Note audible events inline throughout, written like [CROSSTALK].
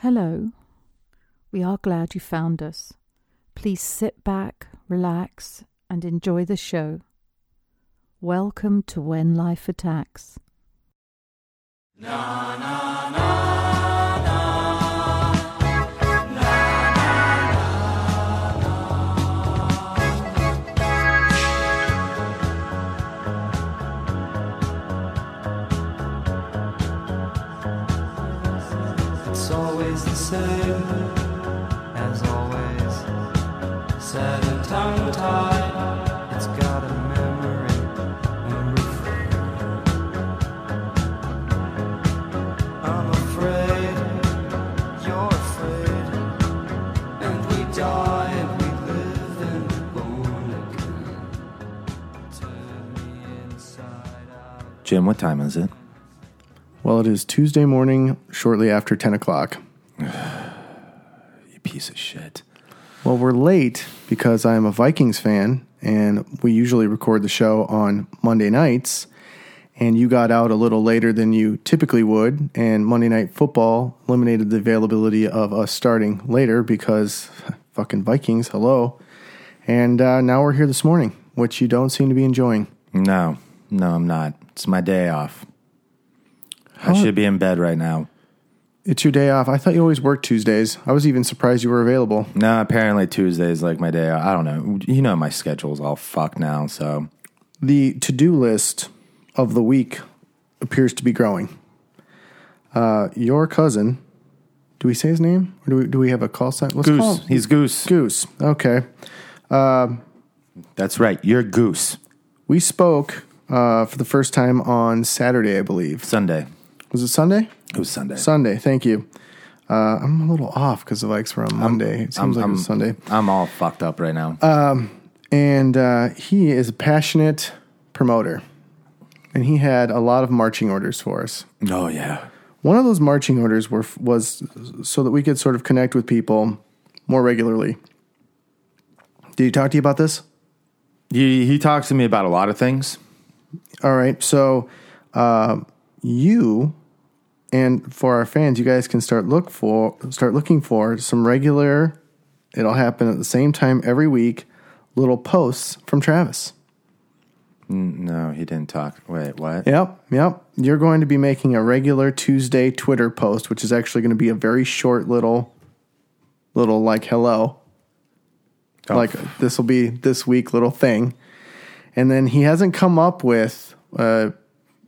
Hello. We are glad you found us. Please sit back, relax, and enjoy the show. Welcome to When Life Attacks. It's Jim, what time is it? Well, it is Tuesday morning, shortly after 10 o'clock. [SIGHS] You piece of shit. Well, we're late because I'm a Vikings fan, and we usually record the show on Monday nights. And you got out a little later than you typically would, and Monday Night Football eliminated the availability of us starting later because [LAUGHS] fucking Vikings, hello. And uh, now we're here this morning, which you don't seem to be enjoying. No, no, I'm not. It's my day off. I should be in bed right now. It's your day off. I thought you always worked Tuesdays. I was even surprised you were available. No, apparently Tuesday is like my day off. I don't know. You know my schedule's all fucked now, so The to do list of the week appears to be growing. Uh, your cousin, do we say his name? Or do we, do we have a call sign? Let's call Goose. him- He's Goose. Goose. Okay. That's right. You're Goose. We spoke uh, for the first time on Saturday, I believe. Sunday. Was it Sunday? It was Sunday. Sunday. Thank you. Uh, I'm a little off because the Vikes were on Monday. it seems like it was Sunday. I'm all fucked up right now. and uh, he is a passionate promoter, and he had a lot of marching orders for us. oh yeah. One of those marching orders were was so that we could sort of connect with people more regularly. Did he talk to you about this? He he talks to me about a lot of things. All right, so uh, you and for our fans, you guys can start look for start looking for some regular. It'll happen at the same time every week. Little posts from Travis. No, he didn't talk. Wait, what? Yep, yep. You're going to be making a regular Tuesday Twitter post, which is actually going to be a very short little, little like hello. Oh. Like this will be this week little thing, and then he hasn't come up with uh,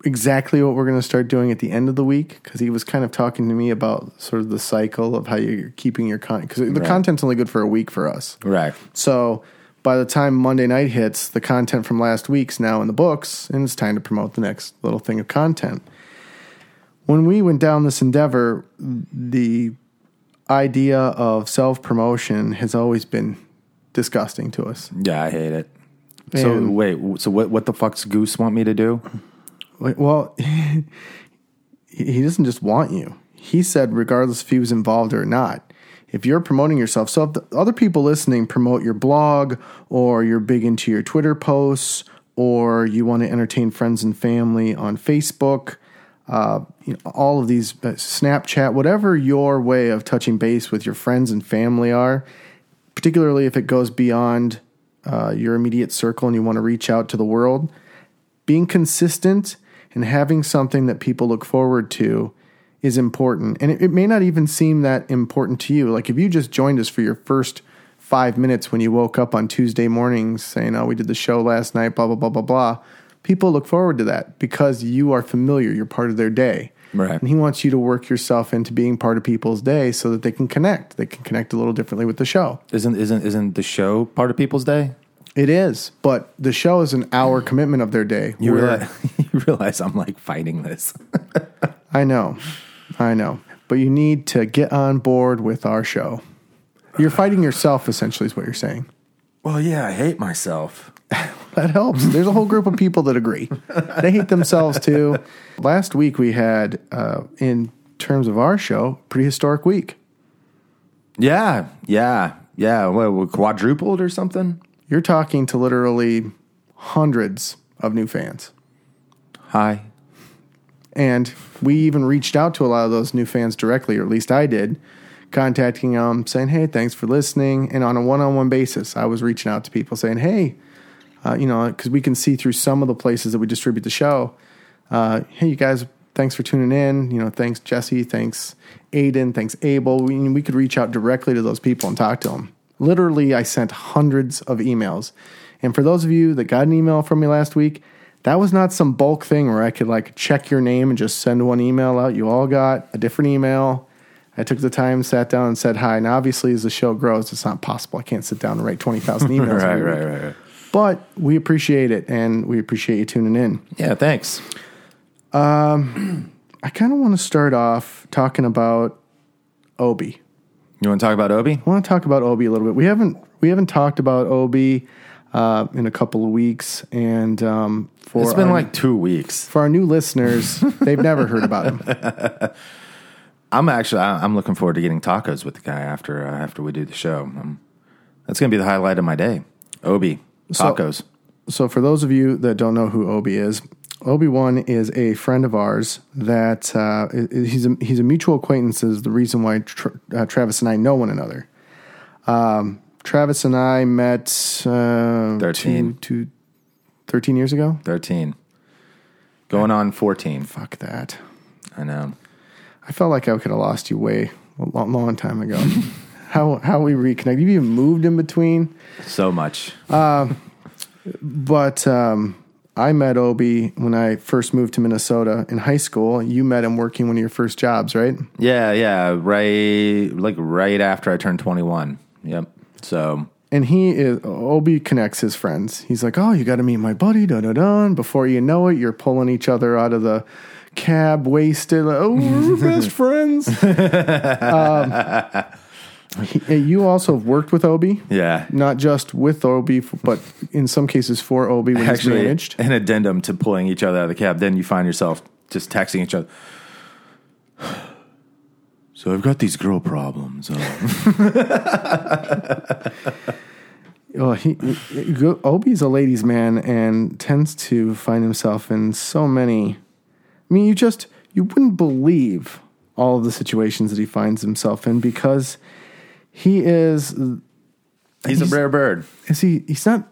exactly what we're going to start doing at the end of the week because he was kind of talking to me about sort of the cycle of how you're keeping your content because the Right. content's only good for a week for us. Right. So by the time Monday night hits, the content from last week's now in the books, and it's time to promote the next little thing of content. When we went down this endeavor, the idea of self promotion has always been disgusting to us. Yeah, I hate it. So wait, so what? What the fuck's Goose want me to do? Like, Well, [LAUGHS] he he doesn't just want you. He said, regardless if he was involved or not, if you're promoting yourself, so if the other people listening promote your blog or you're big into your Twitter posts or you want to entertain friends and family on Facebook, uh, you know, all of these, uh, Snapchat, whatever your way of touching base with your friends and family are, particularly if it goes beyond uh, your immediate circle and you want to reach out to the world, being consistent and having something that people look forward to is important. And it, it may not even seem that important to you. Like if you just joined us for your first five minutes when you woke up on Tuesday mornings saying, Oh, we did the show last night, blah, blah, blah, blah, blah. People look forward to that because you are familiar. You're part of their day. Right. And he wants you to work yourself into being part of people's day so that they can connect. They can connect a little differently with the show. Isn't isn't isn't the show part of people's day? It is, but the show is an hour [SIGHS] commitment of their day. You realize, [LAUGHS] you realize I'm like fighting this. [LAUGHS] I know. I know. But you need to get on board with our show. You're fighting yourself, essentially, is what you're saying. well, yeah, I hate myself. [LAUGHS] That helps. There's a whole group of people that agree. They hate themselves too. Last week we had, uh, in terms of our show, prehistoric week. Yeah, yeah, yeah. What, quadrupled or something? You're talking to literally hundreds of new fans. Hi. And we even reached out to a lot of those new fans directly, or at least I did, contacting them, saying, "Hey, thanks for listening." And on a one-on-one basis, I was reaching out to people saying, "Hey, uh, you know, because we can see through some of the places that we distribute the show. Uh, hey, you guys, thanks for tuning in. You know, thanks Jesse, thanks Aiden, thanks Abel. We, we could reach out directly to those people and talk to them. Literally, I sent hundreds of emails. And for those of you that got an email from me last week, that was not some bulk thing where I could like check your name and just send one email out. You all got a different email. I took the time, sat down, and said hi. And obviously, as the show grows, it's not possible. I can't sit down and write 20,000 [LAUGHS] emails. Right, right, right, right. But we appreciate it and we appreciate you tuning in. Yeah, thanks. [CLEARS THROAT] I kind of want to start off talking about Obi. You want to talk about Obi? I want to talk about Obi a little bit. We haven't we haven't talked about Obi uh, in a couple of weeks, and um, for It's been our, like two weeks. for our new listeners, they've never heard about him. [LAUGHS] I'm actually I'm looking forward to getting tacos with the guy after uh, after we do the show. Um, that's gonna be the highlight of my day. Obi tacos. So, for those of you that don't know who Obi is, Obi Wan is a friend of ours that uh, he's a, he's a mutual acquaintance. Is the reason why Tra- uh, Travis and I know one another. Um, Travis and I met uh, 13. two, two, 13 years ago. Thirteen, going on fourteen. Fuck that. I know. I felt like I could have lost you way a long, long time ago. [LAUGHS] how how we reconnect. You've even moved in between. So much. But um, I met Obi when I first moved to Minnesota in high school. You met him working one of your first jobs, right? Yeah, yeah. Right, like right after I turned 21. Yep. So And he is Obi connects his friends. He's like, "Oh, you got to meet my buddy." Da da da. And before you know it, you're pulling each other out of the cab, wasted. Like, oh, we're [LAUGHS] best friends. [LAUGHS] um, you also have worked with Obi. yeah. not just with Obi, but in some cases for Obi when he's Actually, managed. an addendum to pulling each other out of the cab. Then you find yourself just texting each other. [SIGHS] So I've got these girl problems. Uh, Well, [LAUGHS] he, he- Obi's a ladies' man and tends to find himself in so many. I mean, you just you wouldn't believe all of the situations that he finds himself in because he is he's, a rare bird. is he he's not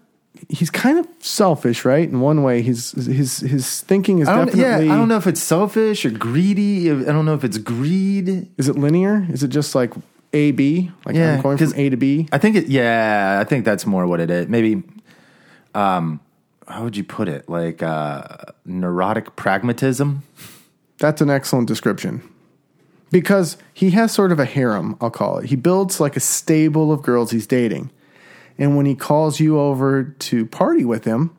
he's kind of selfish, right? In one way, he's his his thinking is I definitely. yeah, I don't know if it's selfish or greedy. I don't know if it's greed. Is it linear? Is it just like A B? Like Yeah, I'm going from A to B. I think it. Yeah, I think that's more what it is. Maybe. Um, how would you put it? Like uh, neurotic pragmatism. That's an excellent description. Because he has sort of a harem, I'll call it. He builds like a stable of girls he's dating. And when he calls you over to party with him,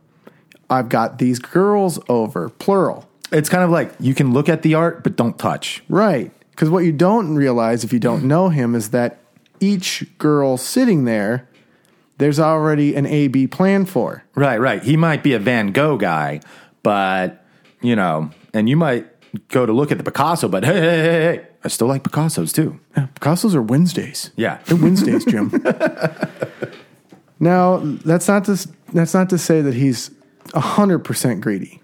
I've got these girls over, plural. It's kind of like you can look at the art, but don't touch. Right. Because what you don't realize if you don't know him is that each girl sitting there, there's already an A B plan for. Right, right. He might be a Van Gogh guy, but you know, and you might go to look at the Picasso, but hey, hey, hey, hey, I still like Picassos too. Picasso's are Wednesdays. Yeah. [LAUGHS] They're Wednesdays, Jim. now, that's not to that's not to say that he's hundred percent greedy.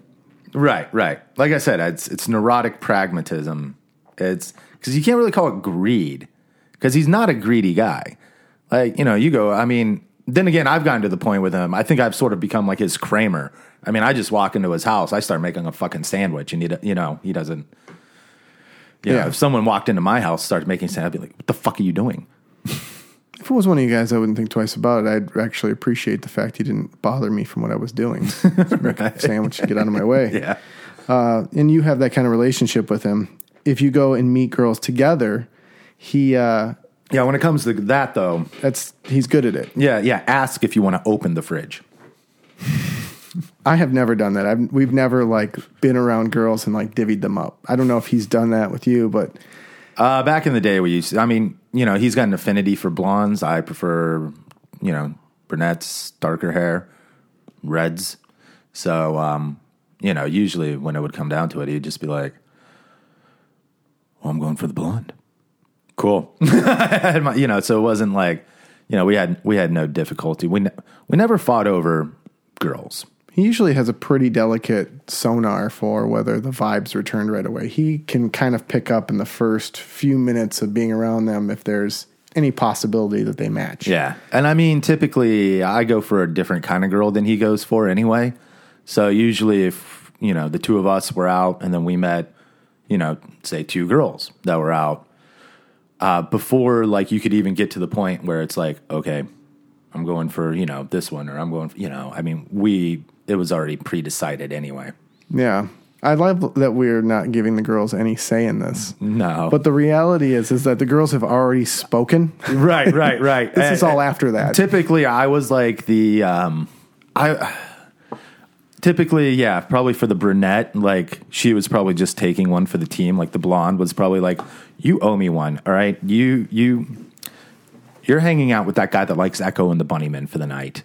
Right, right. Like I said, it's it's neurotic pragmatism. It's because you can't really call it greed because he's not a greedy guy. Like you know, you go. I mean, then again, I've gotten to the point with him. I think I've sort of become like his Kramer. I mean, I just walk into his house, I start making a fucking sandwich, and he, you know, he doesn't. You know, Yeah. if someone walked into my house, started making sandwich, I'd be like, "What the fuck are you doing?" [LAUGHS] If it was one of you guys, I wouldn't think twice about it. I'd actually appreciate the fact he didn't bother me from what I was doing. [LAUGHS] Make a sandwich to get out of my way. [LAUGHS] Yeah. Uh, and you have that kind of relationship with him. If you go and meet girls together, he uh, Yeah, when it comes to that though, that's he's good at it. yeah, yeah, ask if you want to open the fridge. I have never done that. I've, we've never like been around girls and like divvied them up. I don't know if he's done that with you, but Uh, back in the day, we used. To, I mean, you know, he's got an affinity for blondes. I prefer, you know, brunettes, darker hair, reds. So, um, you know, usually when it would come down to it, he'd just be like, "Well, I'm going for the blonde." Cool. [LAUGHS] My- you know, so it wasn't like, you know, we had we had no difficulty. We ne- we never fought over girls. He usually has a pretty delicate sonar for whether the vibes returned right away. He can kind of pick up in the first few minutes of being around them if there's any possibility that they match. Yeah. And I mean, typically I go for a different kind of girl than he goes for anyway. So usually if, you know, the two of us were out and then we met, you know, say two girls that were out, uh, before like you could even get to the point where it's like, okay, I'm going for, you know, this one or I'm going for, you know, I mean, we, it was already pre decided anyway. Yeah. I love that we're not giving the girls any say in this. No. But the reality is is that the girls have already spoken. right, right, right. [LAUGHS] This is all after that. Typically, I was like the um, I typically yeah, probably for the brunette, like she was probably just taking one for the team. Like the blonde was probably like, "You owe me one, all right? You you you're hanging out with that guy that likes Echo and the Bunnymen for the night."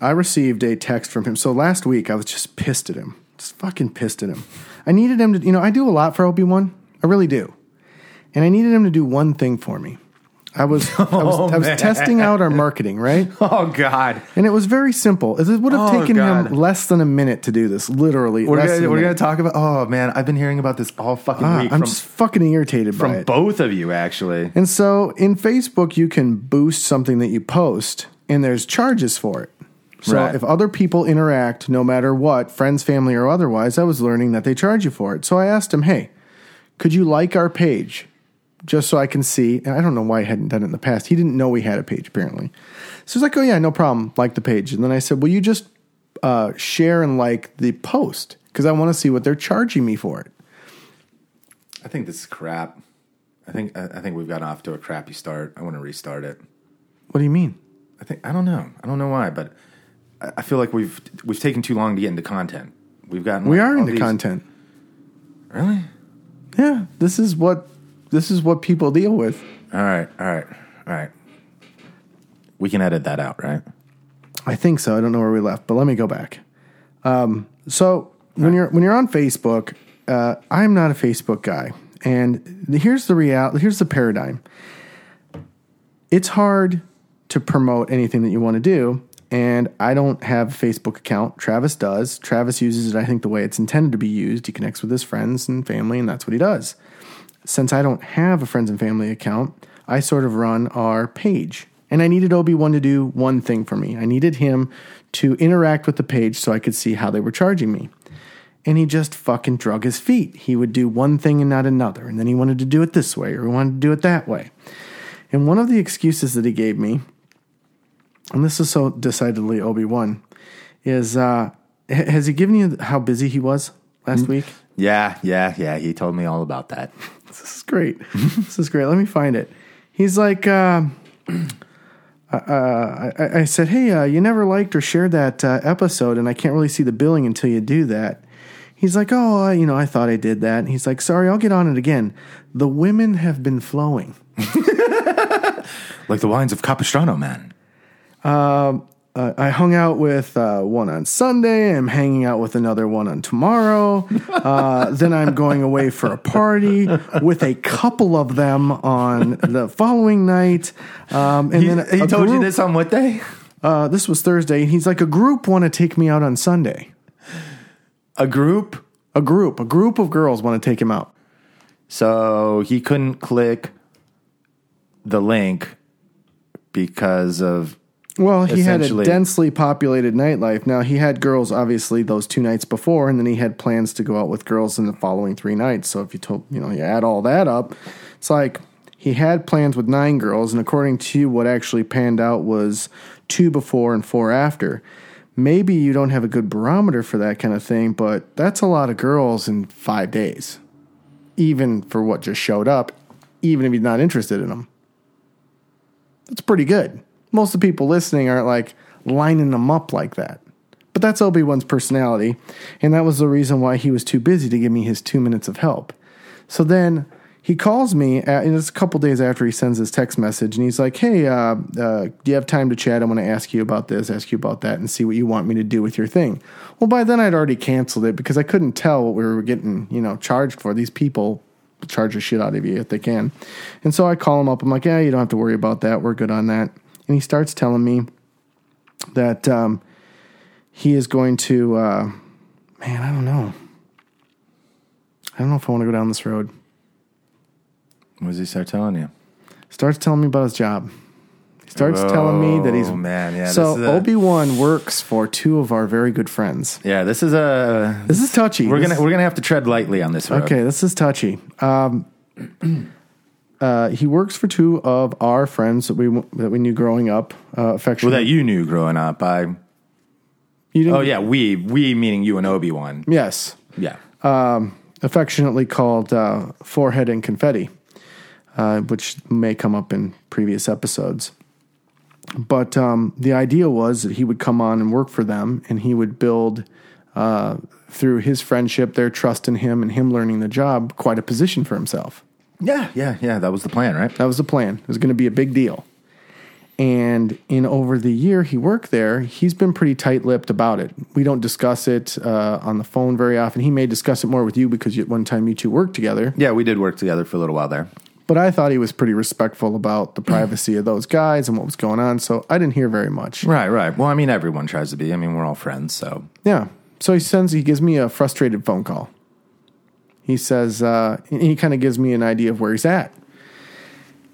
I received a text from him. So last week I was just pissed at him. Just fucking pissed at him. I needed him to, you know, I do a lot for Obi-Wan. I really do. And I needed him to do one thing for me. I was [LAUGHS] I was, I was testing out our marketing, right? [LAUGHS] Oh God, And it was very simple. It would have Oh, taken God. him less than a minute to do this, literally. we're gonna, we're gonna talk about. Oh man, I've been hearing about this all fucking Ah, week I'm from just fucking irritated by from both of you actually. And so in Facebook, you can boost something that you post, and there's charges for it. So Right. if other people interact, no matter what, friends, family, or otherwise, I was learning that they charge you for it. So I asked him, hey, could you like our page just so I can see? And I don't know why I hadn't done it in the past. He didn't know we had a page, apparently. So he's like, oh, yeah, no problem. Like the page. And then I said, will you just uh, share and like the post? Because I want to see what they're charging me for it. I think this is crap. I think I think we've gotten off to a crappy start. I want to restart it. What do you mean? I think I don't know. I don't know why, but I, feel like we've we've taken too long to get into content. We've gotten We like, are into these- content. Really? Yeah, this is what this is what people deal with. All right, all right, all right. We can edit that out, right? I think so. I don't know where we left, but let me go back. Um, so when you're when you're on Facebook, uh, I'm not a Facebook guy, and here's the reality. Here's the paradigm. It's hard to promote anything that you want to do, and I don't have a Facebook account. Travis does. Travis uses it, I think, the way it's intended to be used. He connects with his friends and family, and that's what he does. Since I don't have a friends and family account, I sort of run our page. And I needed Obi Wan to do one thing for me. I needed him to interact with the page so I could see how they were charging me. And he just fucking drug his feet. He would do one thing and not another. And then he wanted to do it this way or he wanted to do it that way. And one of the excuses that he gave me, and this is so decidedly Obi Wan, is uh, has he given you how busy he was last week? Yeah, yeah, yeah. He told me all about that. [LAUGHS] This is great. this is great. Let me find it. He's like, uh, [CLEARS THROAT] uh, I, I said, hey, uh, you never liked or shared that uh, episode, and I can't really see the billing until you do that. He's like, oh, I, you know, I thought I did that. And he's like, sorry, I'll get on it again. The women have been flowing. [LAUGHS] Like the wines of Capistrano, man. Uh, I hung out with uh, one on Sunday. I'm hanging out with another one on tomorrow. Uh, [LAUGHS] then I'm going away for a party with a couple of them on the following night. Um, and He, then he told you this on what day? Uh, this was Thursday. He's like, a group want to take me out on Sunday. A group. A group, a group of girls want to take him out. So he couldn't click the link because of Well, he had a densely populated nightlife. Now, he had girls, obviously, those two nights before, and then he had plans to go out with girls in the following three nights. So if you told, you know, you add all that up, it's like he had plans with nine girls, and according to you, what actually panned out was two before and four after. Maybe you don't have a good barometer for that kind of thing, but that's a lot of girls in five days, even for what just showed up, even if you're not interested in them. That's pretty good. Most of the people listening aren't like lining them up like that. But that's Obi Wan's personality, and that was the reason why he was too busy to give me his two minutes of help. So then he calls me, at, and it's a couple days after he sends his text message, and he's like, Hey, uh, uh, do you have time to chat? I want to ask you about this, ask you about that, and see what you want me to do with your thing. Well, by then I'd already canceled it because I couldn't tell what we were getting, you know, charged for. These people charge the shit out of you if they can. And so I call him up. I'm like, yeah, you don't have to worry about that. We're good on that. And he starts telling me that um, he is going to. Uh, man, I don't know. I don't know if I want to go down this road. What does he start telling you? Starts telling me about his job. He starts telling me that he's Oh, man, yeah, So this is a- Obi Wan works for two of our very good friends. Yeah, this is a. This is touchy. We're This- gonna we're gonna have to tread lightly on this road. Okay, this is touchy. Um, [CLEARS THROAT] uh, he works for two of our friends that we that we knew growing up, uh, Well, affectionately. that you knew growing up. I. you didn't, Oh yeah, we we meaning you and Obi Wan. yes, Yeah. affectionately called uh, forehead and confetti, uh, which may come up in previous episodes. But um, the idea was that he would come on and work for them, and he would build uh, through his friendship, their trust in him, and him learning the job, quite a position for himself. Yeah, yeah, yeah. That was the plan, right? That was the plan. It was going to be a big deal. And in over the year he worked there, he's been pretty tight lipped about it. We don't discuss it uh, on the phone very often. He may discuss it more with you because you, one time you two worked together. Yeah, we did work together for a little while there. But I thought he was pretty respectful about the privacy of those guys and what was going on. So I didn't hear very much. Right, right. Well, I mean, everyone tries to be. I mean, we're all friends, so Yeah. So he sends, he gives me a frustrated phone call. He says, uh, he kind of gives me an idea of where he's at.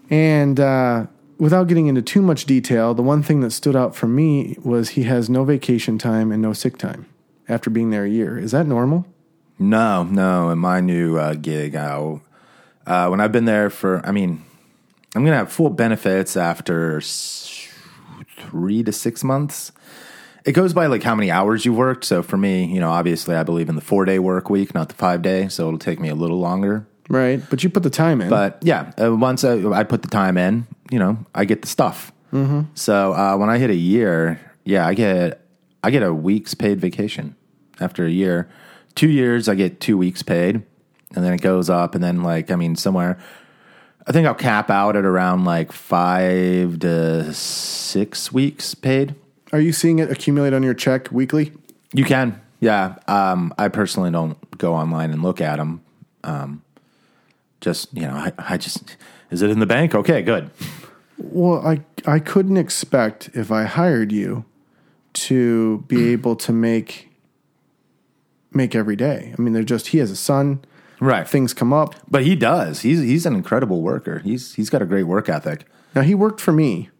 And uh, without getting into too much detail, the one thing that stood out for me was he has no vacation time and no sick time after being there a year. Is that normal? no, no. In my new uh, gig, I'll, uh, when I've been there for, I mean, I'm gonna have full benefits after three to six months. It goes by like how many hours you worked. So for me, you know, obviously, I believe in the four day work week, not the five day. So it'll take me a little longer. Right. But you put the time in. But yeah, uh, once I, I put the time in, you know, I get the stuff. Mm-hmm. So uh, when I hit a year, yeah, I get I get a week's paid vacation after a year. Two years, I get two weeks paid, and then it goes up, and then like I mean, somewhere. I think I'll cap out at around like five to six weeks paid. Are you seeing it accumulate on your check weekly? You can, yeah. Um, I personally don't go online and look at them. Um, just you know, I, I just is it in the bank? Okay, good. Well, I I couldn't expect if I hired you to be able to make make every day. I mean, they're just he has a son. Right. Things come up. But he does. He's he's an incredible worker. He's he's got a great work ethic. Now he worked for me,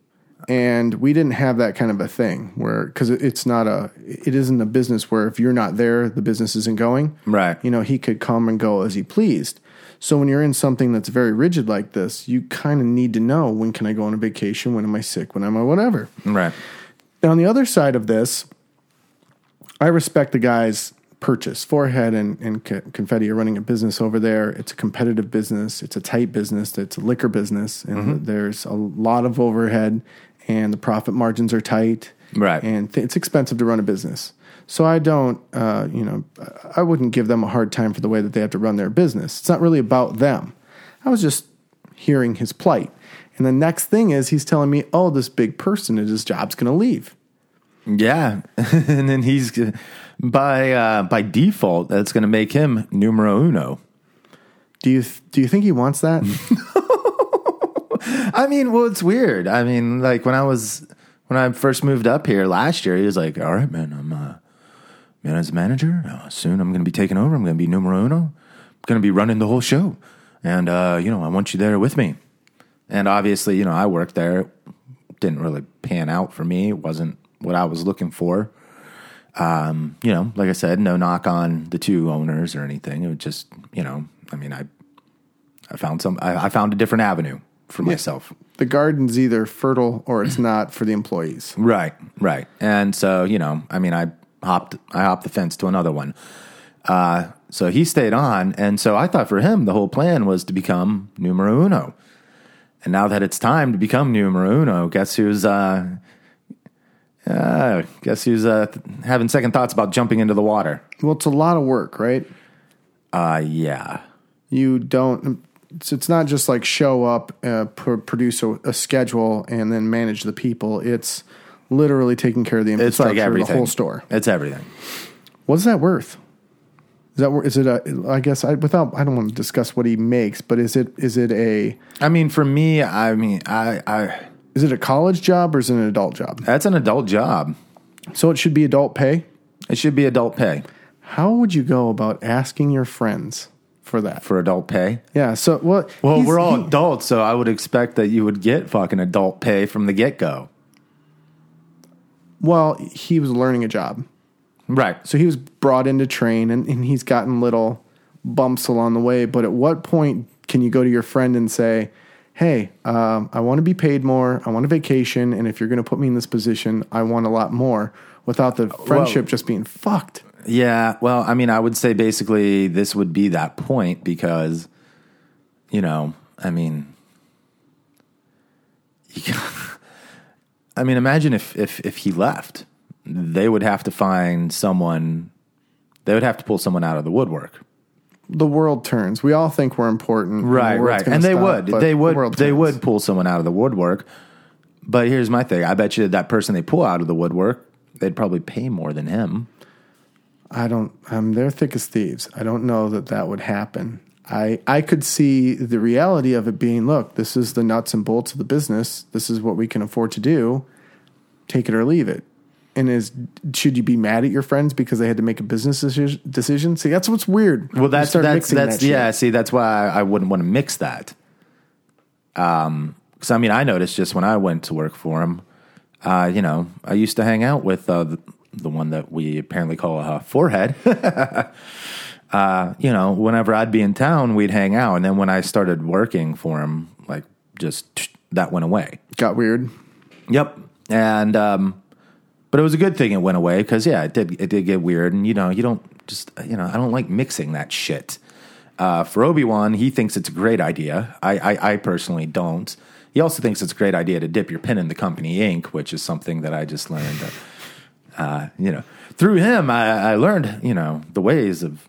and we didn't have that kind of a thing where because it's not a it isn't a business where if you're not there, the business isn't going. Right. You know, he could come and go as he pleased. So when you're in something that's very rigid like this, you kind of need to know when can I go on a vacation, when am I sick, when am I whatever. Right. Now, on the other side of this, I respect the guy's purchase. Forehead and, and Co- Confetti are running a business over there. It's a competitive business. It's a tight business. It's a liquor business, and mm-hmm. there's a lot of overhead, and the profit margins are tight. Right. and th- it's expensive to run a business. So I don't, uh, you know, I wouldn't give them a hard time for the way that they have to run their business. It's not really about them. I was just hearing his plight. And the next thing is he's telling me, oh, this big person at his job's going to leave. Yeah. [LAUGHS] and then he's by uh, by default that's going to make him numero uno. Do you do you think he wants that? [LAUGHS] I mean, well, it's weird. I mean, like when I was when I first moved up here last year, he was like, "All right, man, I'm uh, man as a manager. Uh, soon I'm going to be taking over. I'm going to be numero uno. I'm going to be running the whole show, and uh, you know, I want you there with me." And obviously, you know, I worked there. Didn't really pan out for me. It wasn't what I was looking for. Um, you know, like I said, no knock on the two owners or anything. It was just, you know, I mean, I I found some. I, I found a different avenue for myself. the garden's either fertile or it's [CLEARS THROAT] not for the employees. Right, right. And so, you know, I mean, I hopped, I hopped the fence to another one. Uh, so he stayed on, and so I thought for him the whole plan was to become numero uno. And now that it's time to become numero uno, guess who's uh, uh guess who's uh having second thoughts about jumping into the water? Well, it's a lot of work, right? Uh yeah. You don't. It's, it's not just like show up, uh, pr- produce a, a schedule, and then manage the people. It's literally taking care of the It's infrastructure like everything. the whole store. It's everything. What's that worth? Is that wor- it a? I guess I without I don't want to discuss what he makes, but is it is it a I mean, for me, I mean, I, I is it a college job or is it an adult job? that's an adult job. So it should be adult pay. It should be adult pay How would you go about asking your friends for that? for adult pay. Yeah. So what? Well, he's- we're all he- adults, so I would expect that you would get fucking adult pay from the get go. well, he was learning a job. Right. So he was brought in to train and, and he's gotten little bumps along the way. But at what point can you go to your friend and say, Hey, um, I want to be paid more. I want a vacation. And if you're going to put me in this position, I want a lot more without the friendship just being fucked. Yeah. Well, I mean, I would say basically this would be that point because, you know, I mean, [LAUGHS] you ca- I mean, imagine if, if, if he left, they would have to find someone, they would have to pull someone out of the woodwork. The world turns. We all think we're important. Right, world's right. And they stop, would, they would, world they turns. would pull someone out of the woodwork. But here's my thing: I bet you that person they pull out of the woodwork, they'd probably pay more than him. I don't. Um, they're thick as thieves. I don't know that that would happen. I I could see the reality of it being. Look, this is the nuts and bolts of the business. This is what we can afford to do. Take it or leave it. And is should you be mad at your friends because they had to make a business decision? See, that's what's weird. Well, that's that's that's that yeah. See, that's why I, I wouldn't want to mix that. Um, because I mean, I noticed just when I went to work for him, uh, you know, I used to hang out with uh, the, one that we apparently call a forehead. [LAUGHS] uh, you know, whenever I'd be in town, we'd hang out, and then when I started working for him, like just that went away. Got weird. Yep. And um but it was a good thing it went away because yeah, it did it did get weird and you know, you don't just you know, I don't like mixing that shit. Uh for Obi-Wan, he thinks it's a great idea. I I, I personally don't. He also thinks it's a great idea to dip your pen in the company ink, which is something that I just learned uh, you know, through him I, I learned, you know, the ways of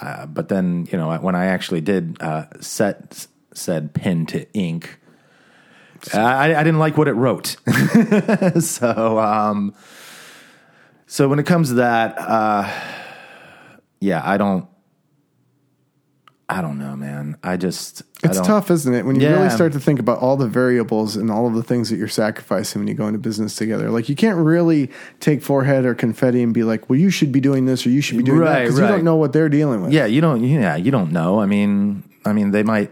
uh, but then, you know, when I actually did uh, set said pen to ink, I, I didn't like what it wrote. [LAUGHS] so, um, so when it comes to that, uh, yeah, I don't, I don't know, man. I just, I It's don't- tough, isn't it? When you Yeah. really start to think about all the variables and all of the things that you're sacrificing when you go into business together. Like you can't really take forehead or confetti and be like, "Well, you should be doing this or you should be doing that," Right, because you don't know what they're dealing with. Yeah, you don't. Yeah, you don't know. I mean, I mean, they might.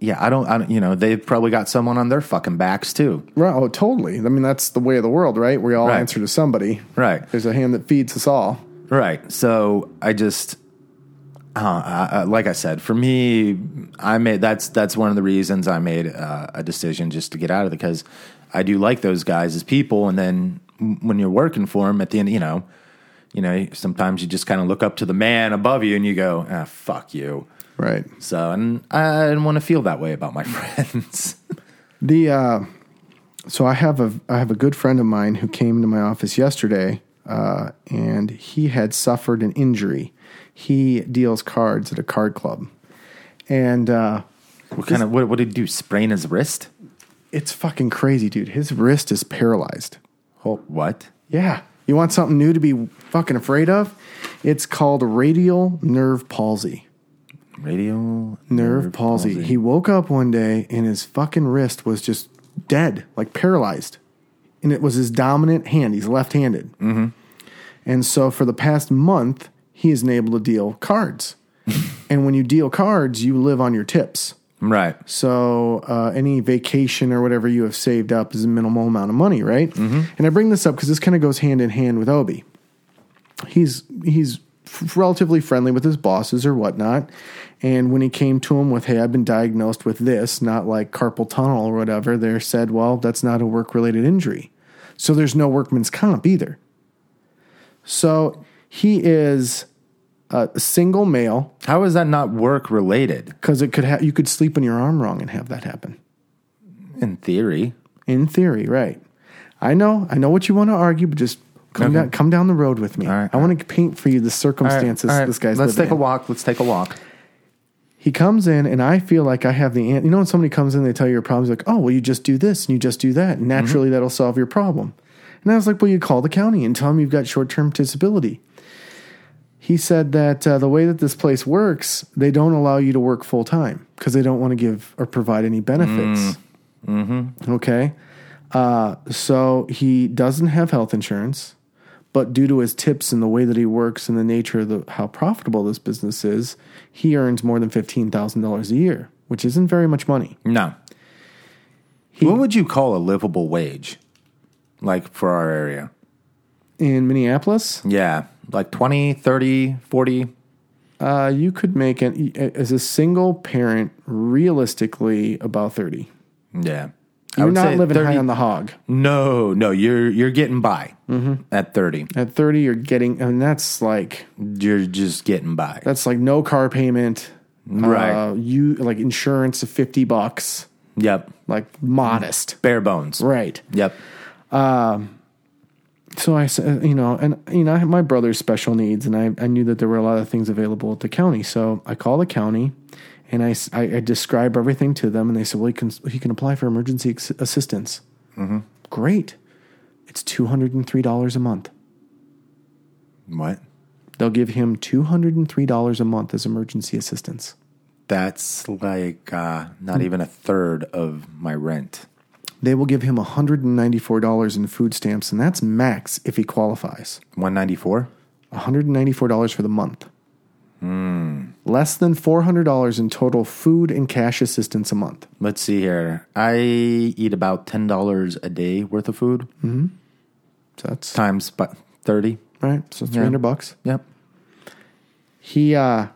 Yeah, I don't. I don't. You know, they've probably got someone on their fucking backs too. Right. Oh, totally. I mean, that's the way of the world, right? We all Right. answer to somebody. Right. There's a hand that feeds us all. Right. So I just, uh, I, I- like I said, for me, I made that's that's one of the reasons I made uh, a decision just to get out of it because I do like those guys as people, and then when you're working for them, at the end, you know, you know, sometimes you just kind of look up to the man above you and you go, ah, fuck you. Right. So, and I didn't want to feel that way about my [LAUGHS] friends. The uh, so I have a I have a good friend of mine who came to my office yesterday, uh, and he had suffered an injury. He deals cards at a card club, and uh, what kind of what, what did he do? Sprain his wrist? it's fucking crazy, dude. His wrist is paralyzed. What? Yeah, you want something new to be fucking afraid of? It's called radial nerve palsy. Radial nerve, palsy. He woke up one day and his fucking wrist was just dead, like paralyzed. And it was his dominant hand. He's left handed. Mm-hmm. And so for the past month, he isn't able to deal cards. [LAUGHS] and when you deal cards, you live on your tips. right. So uh, any vacation or whatever you have saved up is a minimal amount of money, right? Mm-hmm. And I bring this up because this kind of goes hand in hand with Obi. He's he's f- relatively friendly with his bosses or whatnot, and when he came to him with, "Hey, I've been diagnosed with this," not like carpal tunnel or whatever, they said, "Well, that's not a work related injury, so there's no workman's comp either." So he is a single male How is that not work related? because it could ha- you could sleep on your arm wrong and have that happen. In theory. In theory, right? I know, I know what you want to argue, but just come down, come down the road with me. All right, I want to paint for you the circumstances All right, this guy's Let's living take a walk. Let's take a walk. He comes in, and I feel like I have the answer. You know, when somebody comes in, they tell you your problems, like, oh, well, you just do this and you just do that, and naturally Mm-hmm. that'll solve your problem. And I was like, well, you call the county and tell them you've got short term disability. He said that uh, the way that this place works, they don't allow you to work full time because they don't want to give or provide any benefits. Mm-hmm. Okay. Uh, so he doesn't have health insurance, But due to his tips and the way that he works and the nature of the, how profitable this business is, he earns more than $15,000 a year, which isn't very much money. No. what would you call a livable wage? Like for our area? In Minneapolis, Yeah. Like 20, 30, 40. uh, you could make an, as a single parent realistically about 30. Yeah. You're not living 30 high on the hog. No, no, you're you're getting by at 30. At 30, you're getting, and that's like, You're just getting by. that's like no car payment. Right. Uh, you like insurance of 50 bucks, Yep. like modest. Bare bones. Right. Yep. So I said, you know, and you know, I have my brother's special needs, and I, I knew that there were a lot of things available at the county. So I call the county, and I, I describe everything to them, and they said, well, he can he can apply for emergency ex- assistance. Great, it's two hundred and three dollars a month. What? They'll give him two hundred and three dollars a month as emergency assistance. That's like uh, not even a third of my rent. They will give him hundred and ninety four dollars in food stamps, and that's max if he qualifies. 194? $194 for the month. Hmm. Less than $400 in total food and cash assistance a month. Let's see here. I eat about $10 a day worth of food Mm-hmm. So that's times bu- 30. right. So 300 bucks. Yep. He, uh,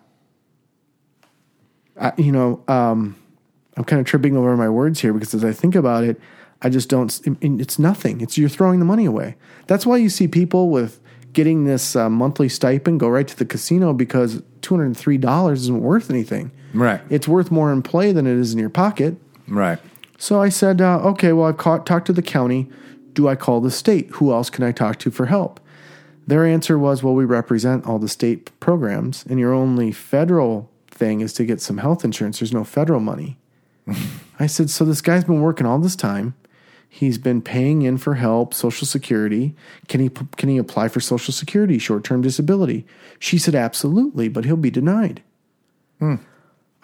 I, you know, um, I'm kind of tripping over my words here because as I think about it, I just don't, s- I mean, it's nothing. It's you're throwing the money away. That's why you see people with getting this uh, monthly stipend go right to the casino because $203 isn't worth anything. Right. It's worth more in play than it is in your pocket. Right. So I said, uh, okay, well, I've caught, talked to the county. Do I call the state? Who else can I talk to for help? Their answer was, well, we represent all the state programs, and your only federal thing is to get some health insurance. There's no federal money. I said, so this guy's been working all this time. He's been paying in for help, Social Security. Can he can he apply for Social Security, short term disability? She said, absolutely, but he'll be denied. Hmm.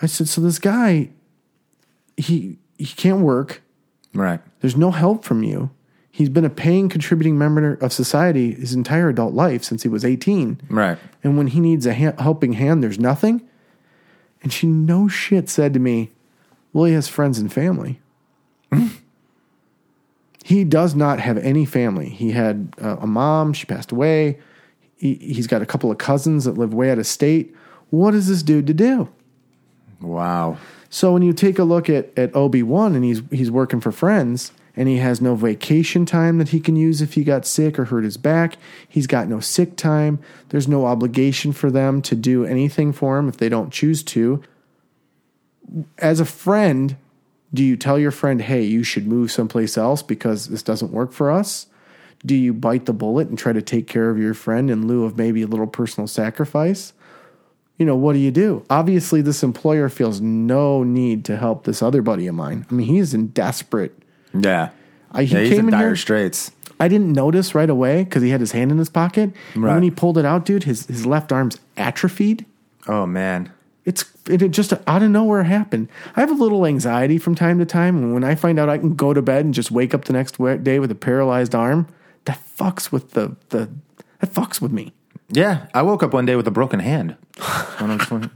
I said, so this guy, he he can't work. Right. There's no help from you. He's been a paying, contributing member of society his entire adult life since he was 18. Right. And when he needs a ha- helping hand, there's nothing. And she, no shit, said to me, Well, he has friends and family. [LAUGHS] he does not have any family. He had uh, a mom, she passed away. He, he's got a couple of cousins that live way out of state. What is this dude to do? Wow. So when you take a look at, at OB1 and he's he's working for friends and he has no vacation time that he can use if he got sick or hurt his back, he's got no sick time. There's no obligation for them to do anything for him if they don't choose to. As a friend, do you tell your friend, "Hey, you should move someplace else because this doesn't work for us?" Do you bite the bullet and try to take care of your friend in lieu of maybe a little personal sacrifice? you know, what do you do? Obviously, this employer feels no need to help this other buddy of mine. I mean, he is in desperate. Yeah. I, he yeah, he's came in dire here. straits. I didn't notice right away because he had his hand in his pocket. Right. when he pulled it out, dude, his, his left arm's atrophied. Oh, man. It's it, it just out of nowhere happened. I have a little anxiety from time to time, and when I find out I can go to bed and just wake up the next day with a paralyzed arm, that fucks with the the that fucks with me. Yeah. I woke up one day with a broken hand. When I was 20.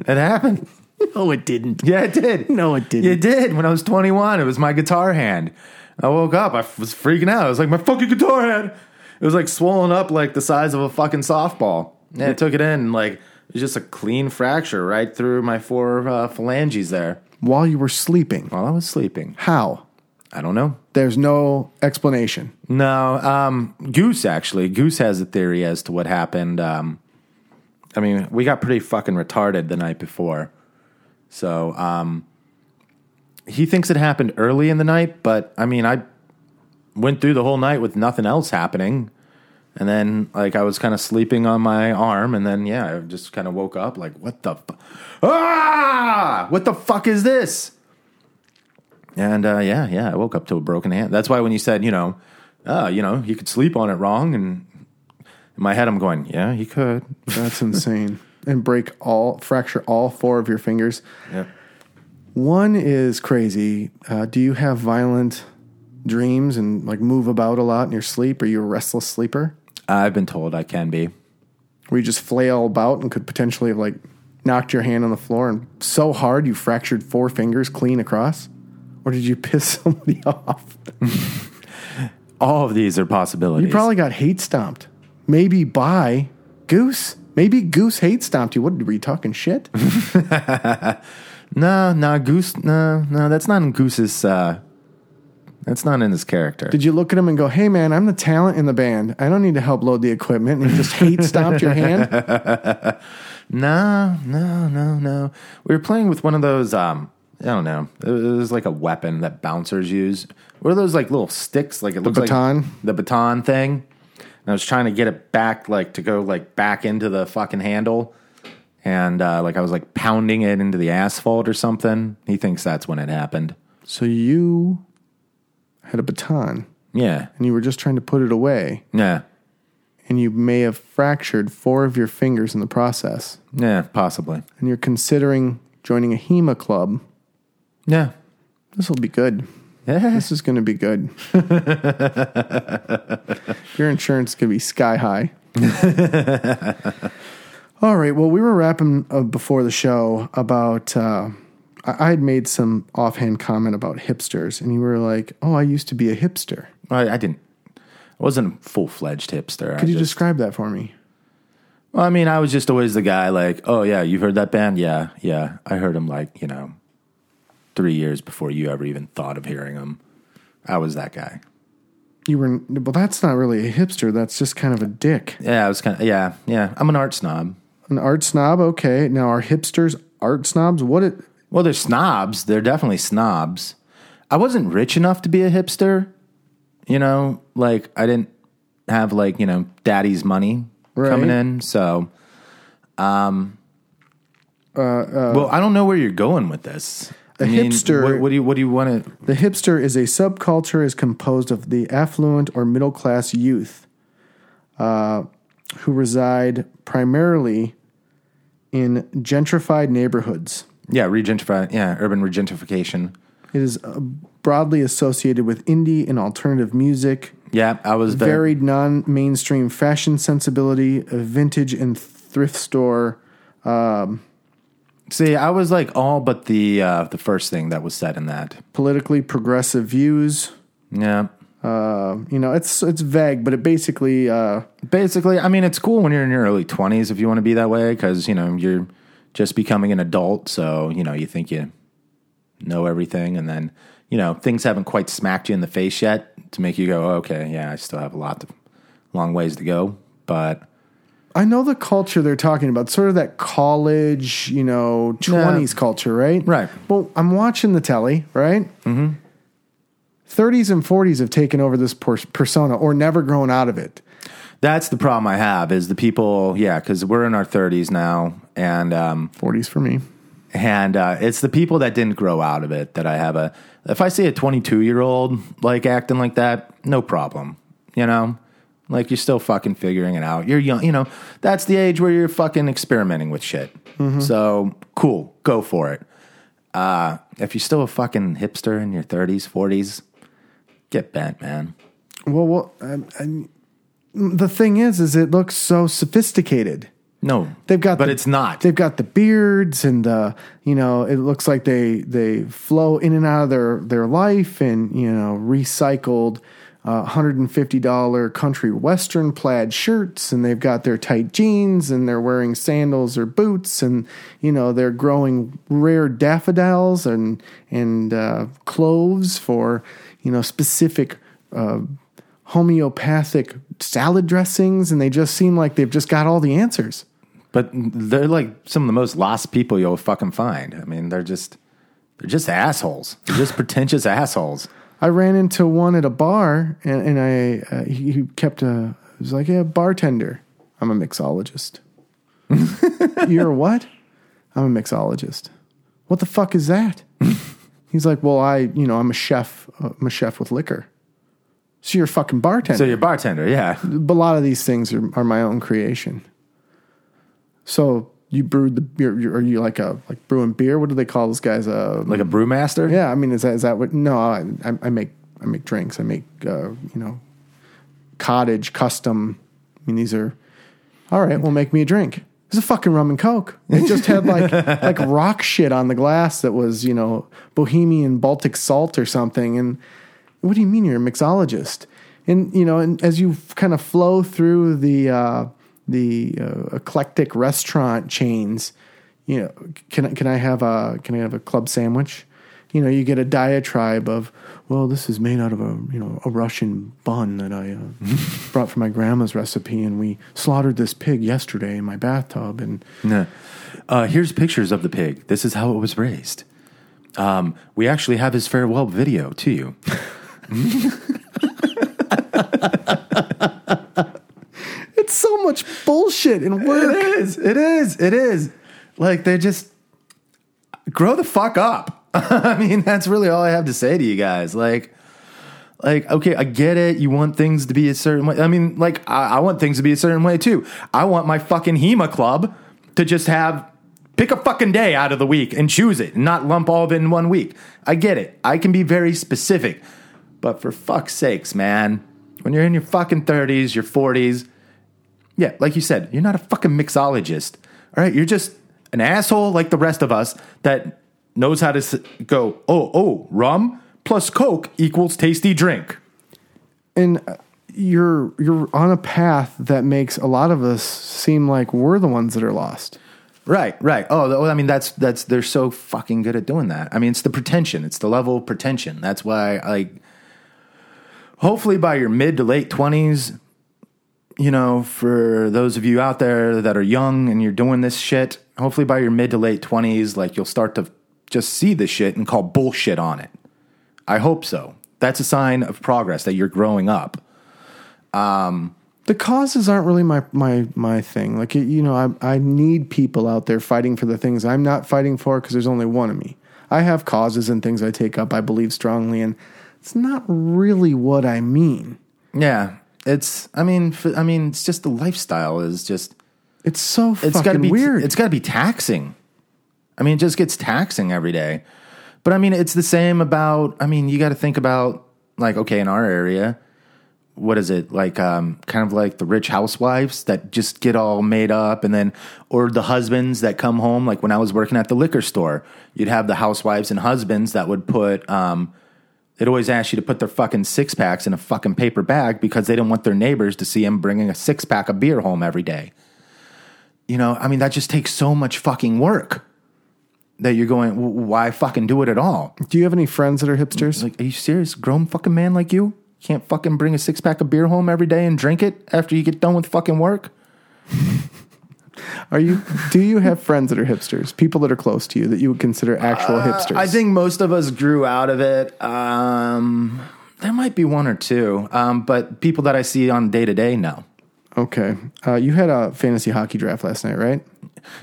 it happened. No, it didn't. Yeah, it did. No, it didn't. It did. When I was 21, it was my guitar hand. I woke up. I was freaking out. I was like, my fucking guitar hand. It was like swollen up like the size of a fucking softball. Yeah, I took it in like it was just a clean fracture right through my four uh, phalanges there While you were sleeping, while I was sleeping. how? I don't know. There's no explanation. No, um, Goose actually. Goose has a theory as to what happened. Um, I mean, we got pretty fucking retarded the night before. So, um, he thinks it happened early in the night, but I mean, I went through the whole night with nothing else happening. And then, like, I was kind of sleeping on my arm, and then, yeah, I just kind of woke up, like, what the fu- Ah! What the fuck is this? And uh, yeah, yeah, I woke up to a broken hand. That's why when you said, you know, uh, you know, you could sleep on it wrong, and in my head, I'm going, yeah, you could. [LAUGHS] That's insane. And break all, fracture all four of your fingers. Yeah. One is crazy. Uh, do you have violent dreams and like move about a lot in your sleep? Are you a restless sleeper? I've been told I can be. Where you just flail about and could potentially have like knocked your hand on the floor and so hard you fractured four fingers clean across? Or did you [LAUGHS] piss somebody off? [LAUGHS] All of these are possibilities. You probably got hate stomped. Maybe by Goose. Maybe Goose hate stomped you. What were you talking shit? [LAUGHS] no, no, Goose. No, no, that's not in Goose's. Uh, that's not in his character. Did you look at him and go, "Hey man, I'm the talent in the band. I don't need to help load the equipment." And he just hate stomped your hand. [LAUGHS] No, no, no, no. We were playing with one of those. Um, I don't know. It was like a weapon that bouncers use. What are those like little sticks? Like it looks baton? like the baton thing. And I was trying to get it back, like to go like back into the fucking handle, and uh, like I was like pounding it into the asphalt or something. He thinks that's when it happened. So you had a baton Yeah, and you were just trying to put it away, yeah, and you may have fractured four of your fingers in the process. yeah, possibly. And you're considering joining a HEMA club. Yeah, This will be good. yeah. This is going to be good. [LAUGHS] Your insurance to be sky high. [LAUGHS] All right. Well, we were rapping uh, before the show about. Uh, I I had made some offhand comment about hipsters, and you were like, "Oh, I used to be a hipster." I, I didn't. I wasn't a full fledged hipster. I Could you just- describe that for me? Well, I mean, I was just always the guy like, oh yeah, you've heard that band? Yeah, yeah. I heard them like, you know, three years before you ever even thought of hearing them. I was that guy. You were well. That's not really a hipster. That's just kind of a dick, Yeah, I was kind of, yeah, yeah. I'm an art snob. an art snob. Okay, now are hipsters art snobs? What it? Well, they're snobs. They're definitely snobs. I wasn't rich enough to be a hipster. You know, like I didn't have like, you know, daddy's money Right. coming in. So, um, well, I don't know where you're going with this. A I mean, hipster- What, what do you, what do you want to, The hipster is a subculture is composed of the affluent or middle class youth uh, who reside primarily in gentrified neighborhoods. Yeah, regentrify. Yeah, urban regentrification. It is uh, broadly associated with indie and alternative music, Yeah, I was very. varied non mainstream fashion sensibility, vintage and thrift store. See, I was like all but the uh, the first thing that was said in that. politically progressive views. Yeah, Uh, you know, it's it's vague, but it basically uh, basically, I mean, it's cool when you're in your early twenties if you want to be that way because you know you're just becoming an adult, so you know you think you know everything, and then you know things haven't quite smacked you in the face yet to make you go, oh, okay, yeah, I still have a lot, of long ways to go, but. I know the culture they're talking about, sort of that college, you know, twenties culture, right? Right. Well, I'm watching the telly, right? Mm-hmm. 30s and 40s have taken over this persona, or never grown out of it. That's the problem I have is the people, yeah, because we're in our 30s now, and um, 40s for me. and uh, it's the people that didn't grow out of it that I have a. If I see a 22 year old like acting like that, no problem, you know, like you're still fucking figuring it out. You're young, you know. That's the age where you're fucking experimenting with shit. So cool, go for it. Uh, if you're still a fucking hipster in your 30s, 40s, get bent, man. Well, well um, um, the thing is, is it looks so sophisticated. No, They've got, but the- it's not. They've got the beards, and uh, you know, it looks like they they flow in and out of their their life, and you know, recycled. Uh, $150 country western plaid shirts and they've got their tight jeans and they're wearing sandals or boots and you know they're growing rare daffodils and and uh, cloves for you know specific uh, homeopathic salad dressings and they just seem like they've just got all the answers But they're like some of the most lost people you'll fucking find. I mean, they're just they're just assholes. They're just [SIGHS] pretentious assholes. I ran into one at a bar, and, and I uh, he, he kept a he was like, "Yeah, bartender. I'm a mixologist." [LAUGHS] You're what? I'm a mixologist. What the fuck is that? [LAUGHS] He's like, "Well, I you know I'm a chef. Uh, I'm a chef with liquor." So you're a fucking bartender. So you're a bartender, yeah. but a lot of these things are, are my own creation. So you brewed the beer? Are you like a like brewing beer? What do they call those guys? Uh, Like a brewmaster? yeah, I mean, is that is that what? No, I, I I make I make drinks. I make uh, you know cottage custom. I mean, these are all right. Well, make me a drink. It's a fucking rum and coke. It just had like [LAUGHS] like rock shit on the glass that was you know Bohemian Baltic salt or something. And what do you mean you're a mixologist? And you know, and as you kind of flow through the uh, the uh, eclectic restaurant chains, you know, can I- can I have a can I have a club sandwich? You know, you get a diatribe of, well, this is made out of a you know a Russian bun that I uh, [LAUGHS] brought from my grandma's recipe, and we slaughtered this pig yesterday in my bathtub, and No. Uh, here's pictures of the pig. This is how it was raised. Um, we actually have his farewell video to you. [LAUGHS] [LAUGHS] it's so much bullshit and work. It is. It is. It is. Like they just grow the fuck up. [LAUGHS] I mean, that's really all I have to say to you guys. Like, like okay, I get it. You want things to be a certain way. I mean, like I, I want things to be a certain way too. I want my fucking HEMA club to just have pick a fucking day out of the week and choose it, and not lump all of it in one week. I get it. I can be very specific, but for fuck's sakes, man, when you're in your fucking thirties, your forties. Yeah, like you said, you're not a fucking mixologist. All right, you're just an asshole like the rest of us that knows how to go, oh, oh, rum plus Coke equals tasty drink. and uh, you're you're on a path that makes a lot of us seem like we're the ones that are lost. Right, right. Oh, I mean, that's that's they're so fucking good at doing that. I mean, it's the pretension. It's the level of pretension. That's why, like, hopefully by your mid to late twenties, you know, for those of you out there that are young and you're doing this shit, hopefully by your mid to late twenties, like you'll start to just see the shit and call bullshit on it. I hope so. That's a sign of progress that you're growing up. Um, the causes aren't really my my my thing. Like you know, I I need people out there fighting for the things I'm not fighting for because there's only one of me. I have causes and things I take up. I believe strongly in. It's not really what I mean. Yeah, it's. I mean, f- I mean, it's just the lifestyle is just. It's so it's fucking got to be weird. It's got to be taxing. I mean, it just gets taxing every day. But I mean, it's the same about. I mean, you got to think about like okay, in our area, what is it like? Um, kind of like the rich housewives that just get all made up, and then or the husbands that come home. Like when I was working at the liquor store, you'd have the housewives and husbands that would put. Um, They'd always ask you to put their fucking six packs in a fucking paper bag because they didn't want their neighbors to see them bringing a six pack of beer home every day. You know, I mean, that just takes so much fucking work that you're going, why fucking do it at all? Do you have any friends that are hipsters? Like, are you serious? Grown fucking man like you can't fucking bring a six pack of beer home every day and drink it after you get done with fucking work? Are you? Do you have friends that are hipsters? People that are close to you that you would consider actual hipsters? Uh, I think most of us grew out of it. Um, there might be one or two, um, but people that I see on day to day, no. Okay. Uh, you had a fantasy hockey draft last night, right?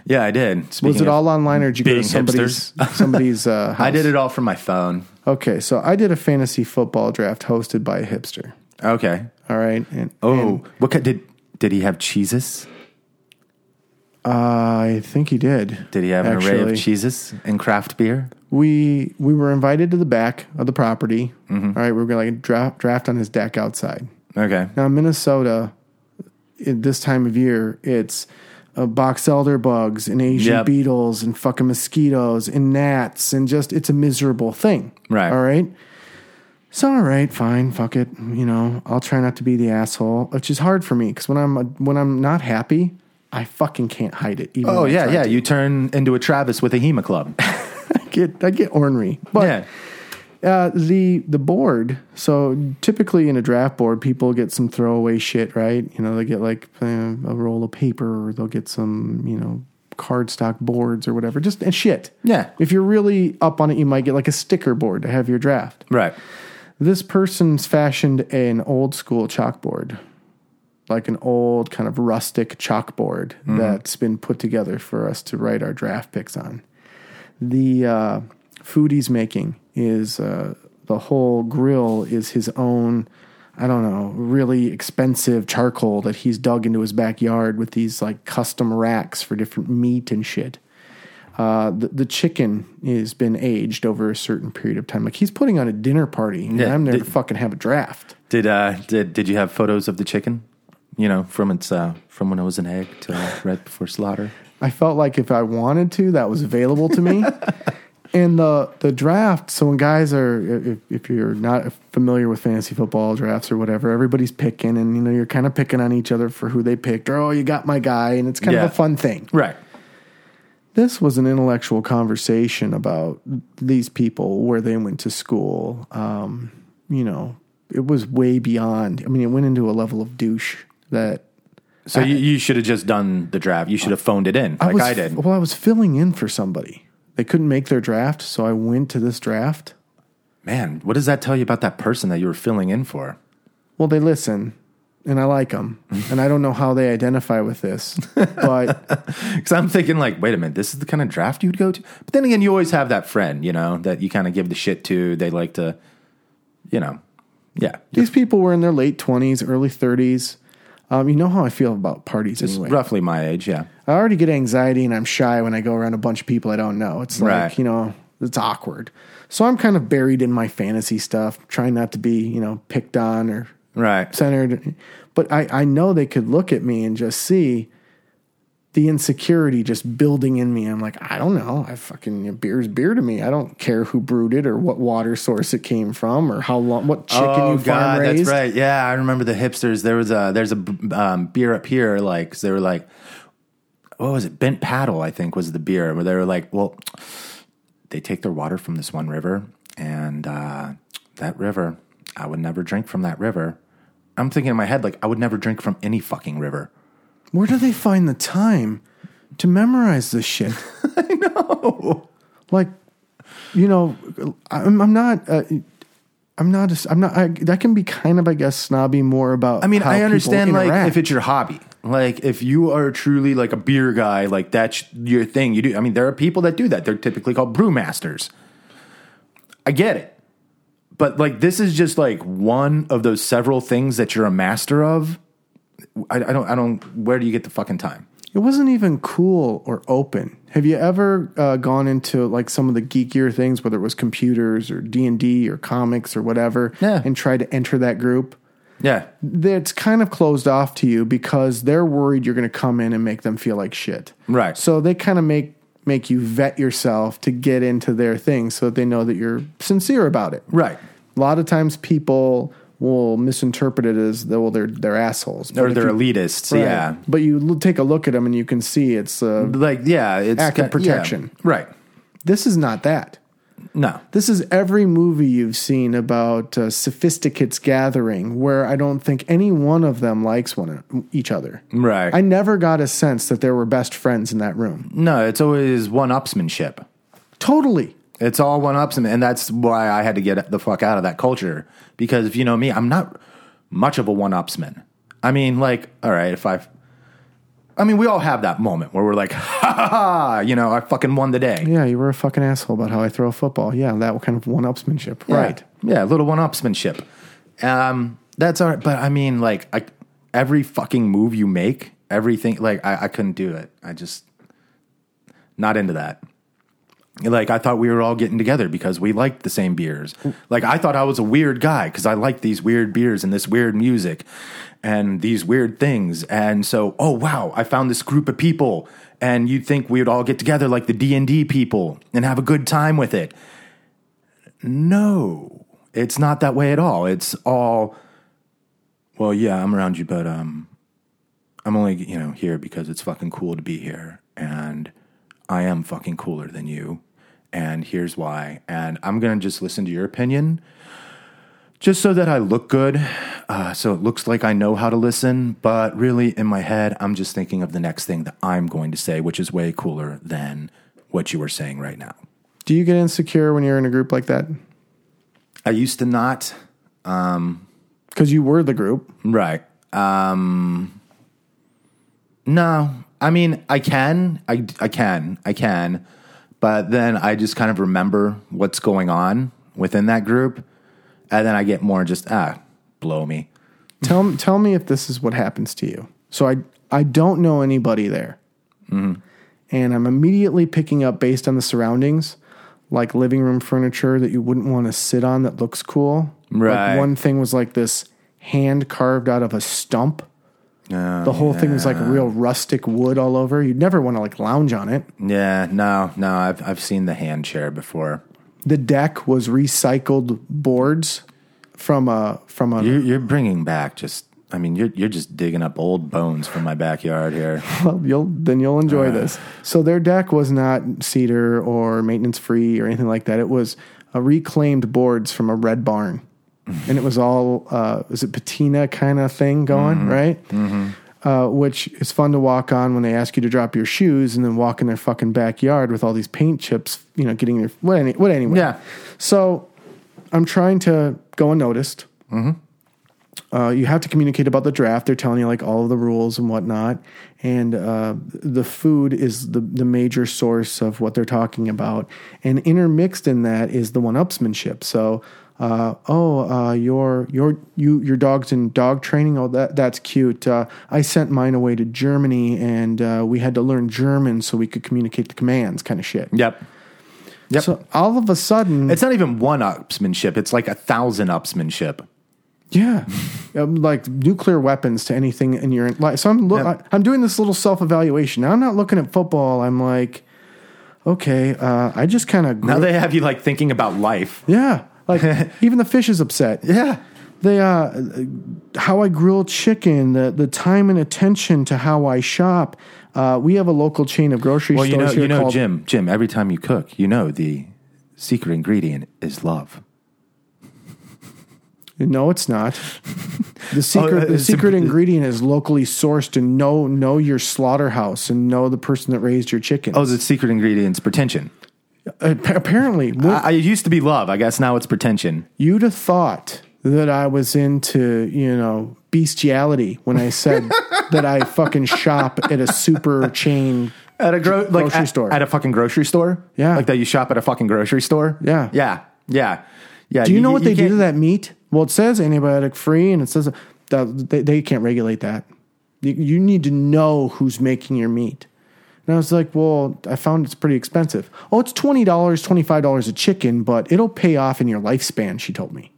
Yeah, I did. Was it all online, or did you go to somebody's [LAUGHS] somebody's uh? I did it all from my phone. Okay, so I did a fantasy football draft hosted by a hipster. Okay. All right. And, Oh, and, what kind, did did he have cheeses? I think he did. Did he have an array actually. of cheeses and craft beer? We we were invited to the back of the property. Mm-hmm. All right, we were going to like draft draft on his deck outside. Okay. Now, Minnesota, at this time of year, it's uh, box elder bugs and Asian Yep. beetles and fucking mosquitoes and gnats and just it's a miserable thing. Right. All right. So all right, fine, fuck it. You know, I'll try not to be the asshole, which is hard for me because when I'm when I'm not happy, I fucking can't hide it. Even Oh when I yeah, try yeah. to. You turn into a Travis with a HEMA club. [LAUGHS] I get I get ornery, but. yeah. Uh, the the board. So typically in a draft board, people get some throwaway shit, right? You know, they get like uh, a roll of paper, or they'll get some, you know, cardstock boards or whatever, just and shit. Yeah. If you're really up on it, you might get like a sticker board to have your draft. Right. This person's fashioned an old school chalkboard, like an old kind of rustic chalkboard that's been put together for us to write our draft picks on. The uh, food he's making is uh, the whole grill is his own. I don't know, really expensive charcoal that he's dug into his backyard with these like custom racks for different meat and shit. uh, the, the chicken has been aged over a certain period of time. Like he's putting on a dinner party, and Yeah, I'm there did- to fucking have a draft. Did uh did did you have photos of the chicken? You know, from its uh from when it was an egg to [LAUGHS] right before slaughter. I felt like if I wanted to, that was available to me. [LAUGHS] and the the draft. So when guys are, if, if you're not familiar with fantasy football drafts or whatever, everybody's picking, and you know you're kind of picking on each other for who they picked, or oh, you got my guy, and it's kind Yeah. of a fun thing. Right. This was an intellectual conversation about these people, where they went to school. Um, you know, it was way beyond. I mean, it went into a level of douche that So you, you should have just done the draft. You should have phoned it in like was, I did. Well, I was filling in for somebody. They couldn't make their draft, so I went to this draft. Man, what does that tell you about that person that you were filling in for? Well, they listen, and I like them, [LAUGHS] and I don't know how they identify with this, but [LAUGHS] Because I'm thinking, like, wait a minute, this is the kind of draft you'd go to. But then again, you always have that friend, you know, that you kind of give the shit to. They like to, you know, yeah, these people were in their late twenties, early thirties. Um, you know how I feel about parties it's anyway. roughly my age. Yeah, I already get anxiety, and I'm shy when I go around a bunch of people I don't know. It's like Right. you know, it's awkward. So I'm kind of buried in my fantasy stuff, trying not to be you know picked on or right. centered. But I, I know they could look at me and just see the insecurity just building in me. I'm like, I don't know. I fucking beer's beer to me. I don't care who brewed it or what water source it came from or how long, what chicken oh you farm God, raised. that's right. Yeah, I remember the hipsters. There was a there's a um, beer up here, like 'cause they were like, what was it? Bent Paddle, I think, was the beer. Where they were like, well, they take their water from this one river, and uh, that river, I would never drink from that river. I'm thinking in my head, like, I would never drink from any fucking river. Where do they find the time to memorize this shit? [LAUGHS] I know. Like, you know, I'm, I'm not. Uh, I'm not. A, I'm not. I, that can be kind of, I guess, snobby more about. I mean, I understand like if it's your hobby. Like if you are truly like a beer guy, like that's your thing. You do. I mean, there are people that do that. They're typically called brewmasters. I get it. But like this is just like one of those several things that you're a master of. I, I don't I don't where do you get the fucking time? It wasn't even cool or open. Have you ever uh, gone into like some of the geekier things, whether it was computers or D and D or comics or whatever, Yeah. and tried to enter that group? Yeah. That's kind of closed off to you because they're worried you're going to come in and make them feel like shit. Right. So they kind of make make you vet yourself to get into their thing, so that they know that you're sincere about it. Right. A lot of times people will misinterpret it as though well, they're they're assholes Or But they're you- elitists. Right. Yeah. But you l- take a look at them and you can see it's uh, Like yeah, it's Act of ki- yeah. protection. Right. this is not that. No. This is every movie you've seen about uh, sophisticates gathering, where I don't think any one of them likes one each other. Right. I never got a sense that there were best friends in that room. no, it's always one upsmanship. Totally. It's all one ups, and that's why I had to get the fuck out of that culture. Because if you know me, I'm not much of a one upsman. I mean, like, all right, if I, I mean, we all have that moment where we're like, [LAUGHS] ha ha ha, you know, I fucking won the day. Yeah, you were a fucking asshole about how I throw a football. Yeah, that kind of one-upsmanship. Yeah. Right. Yeah, a little one upsmanship. Um, that's all right. But I mean, like, I, every fucking move you make, everything, like, I, I couldn't do it. I just, not into that. Like, I thought we were all getting together because we liked the same beers. Like, I thought I was a weird guy because I liked these weird beers and this weird music and these weird things. And so, oh, wow, I found this group of people. And you'd think we would all get together like the D&D people and have a good time with it. No, it's not that way at all. It's all, well, yeah, I'm around you, but um, I'm only you know here because it's fucking cool to be here, and I am fucking cooler than you, and here's why. And I'm gonna just listen to your opinion, just so that I look good, uh, so it looks like I know how to listen. But really, in my head, I'm just thinking of the next thing that I'm going to say, which is way cooler than what you were saying right now. Do you get insecure when you're in a group like that? I used to not. Because you were the group. Right. Um No. I mean, I can. I I can. I can. But then I just kind of remember what's going on within that group and then I get more just ah, blow me. Tell tell me if this is what happens to you. So I I don't know anybody there, Mm-hmm. and I'm immediately picking up based on the surroundings, like living room furniture that you wouldn't want to sit on that looks cool. Right. Like one thing was like this hand carved out of a stump. Oh, the whole thing was like real rustic wood all over. You'd never want to like lounge on it. Yeah, no, no. I've I've seen the hand chair before. The deck was recycled boards from a from a You're, you're bringing back just. I mean, you're you're just digging up old bones from my backyard here. [LAUGHS] Well, you'll then you'll enjoy this. So their deck was not cedar or maintenance free or anything like that. It was a reclaimed boards from a red barn, and it was all uh, was it patina kind of thing going right, uh, which is fun to walk on when they ask you to drop your shoes and then walk in their fucking backyard with all these paint chips, you know, getting your what any, what anyway. Yeah. So I'm trying to go unnoticed. Uh, you have to communicate about the draft. They're telling you like all of the rules and whatnot, and uh, the food is the the major source of what they're talking about. And intermixed in that is the one-upsmanship. So, uh, oh, uh, your your you your dog's in dog training. Oh, that that's cute. Uh, I sent mine away to Germany, and uh, we had to learn German so we could communicate the commands, kind of shit. Yep. Yep. So all of a sudden, it's not even one upsmanship. It's like a thousand upsmanship. Yeah, [LAUGHS] um, like nuclear weapons to anything in your life. So I'm look, Yep. I, I'm doing this little self evaluation. Now I'm not looking at football. I'm like, okay, uh, I just kind of Now they have you like thinking about life. yeah. Like [LAUGHS] even the fish is upset. Yeah. They uh, how I grill chicken, the the time and attention to how I shop. Uh, we have a local chain of grocery Well, stores you know, here you know, called Jim, Jim. Every time you cook, you know the secret ingredient is love. [LAUGHS] No, it's not. The [LAUGHS] secret, uh, the it's a- secret ingredient is locally sourced and know know your slaughterhouse and know the person that raised your chickens. Oh, the secret ingredient's pretension. Uh, Appa- apparently, when- I, I used to be love. I guess now it's pretension. you'd have thought that I was into you know bestiality when I said [LAUGHS] that I fucking shop at a super chain. At a gro- like grocery at, store. At a fucking grocery store. Yeah. Like that you shop at a fucking grocery store. Yeah. Yeah. Yeah. Yeah. Do you know what they do to that meat? Well, it says antibiotic free, and it says that they, they can't regulate that. You, you need to know who's making your meat. And I was like, well, I found it's pretty expensive. Oh, it's twenty dollars, twenty five dollars a chicken, but it'll pay off in your lifespan. She told me.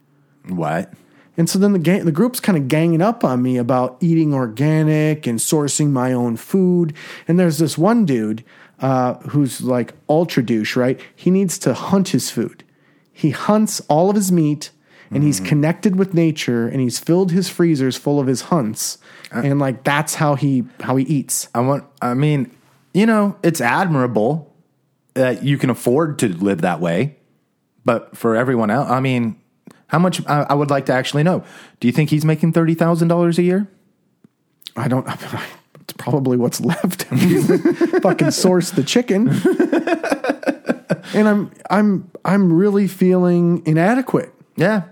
What? And so then the gang, the group's kind of ganging up on me about eating organic and sourcing my own food. And there's this one dude uh, who's like ultra douche, right? He needs to hunt his food. He hunts all of his meat, and he's connected with nature, and he's filled his freezers full of his hunts, and like that's how he how he eats. I want. I mean, you know, it's admirable that you can afford to live that way, but for everyone else, I mean, how much? I, I would like to actually know. Do you think he's making thirty thousand dollars a year? I don't. [LAUGHS] It's probably what's left. [LAUGHS] Fucking source the chicken. and I'm I'm I'm really feeling inadequate. Yeah,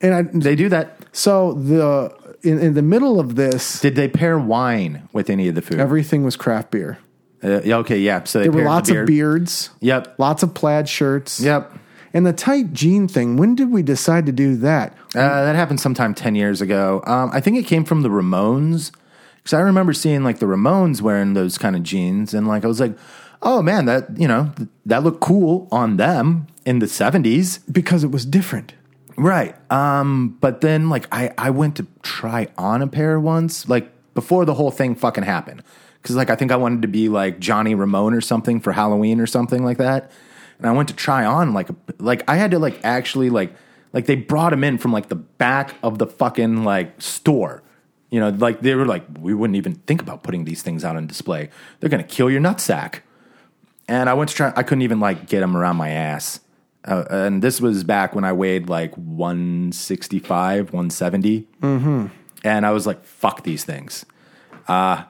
And I they do that. so the in, in the middle of this, Did they pair wine with any of the food? everything was craft beer. Uh, yeah, okay, yeah. So There were lots beer. of beards, Yep. lots of plaid shirts. Yep. And the tight jean thing, when did we decide to do that? Uh, that happened sometime 10 years ago. Um, I think it came from the Ramones. Because I remember seeing like the Ramones wearing those kind of jeans. And like, I was like, oh man, that, you know, th- that looked cool on them in the 70s. Because it was different. Right. Um, but then like I, I went to try on a pair once, like before the whole thing fucking happened. Cause like I think I wanted to be like Johnny Ramone or something for Halloween or something like that. And I went to try on like a, like I had to like actually like like they brought him in from like the back of the fucking like store. You know, like they were like, we wouldn't even think about putting these things out on display. They're gonna kill your nutsack. And I went to try. I couldn't even like get them around my ass. Uh, and this was back when I weighed like 165, 170. Mm-hmm. And I was like, fuck these things. Uh,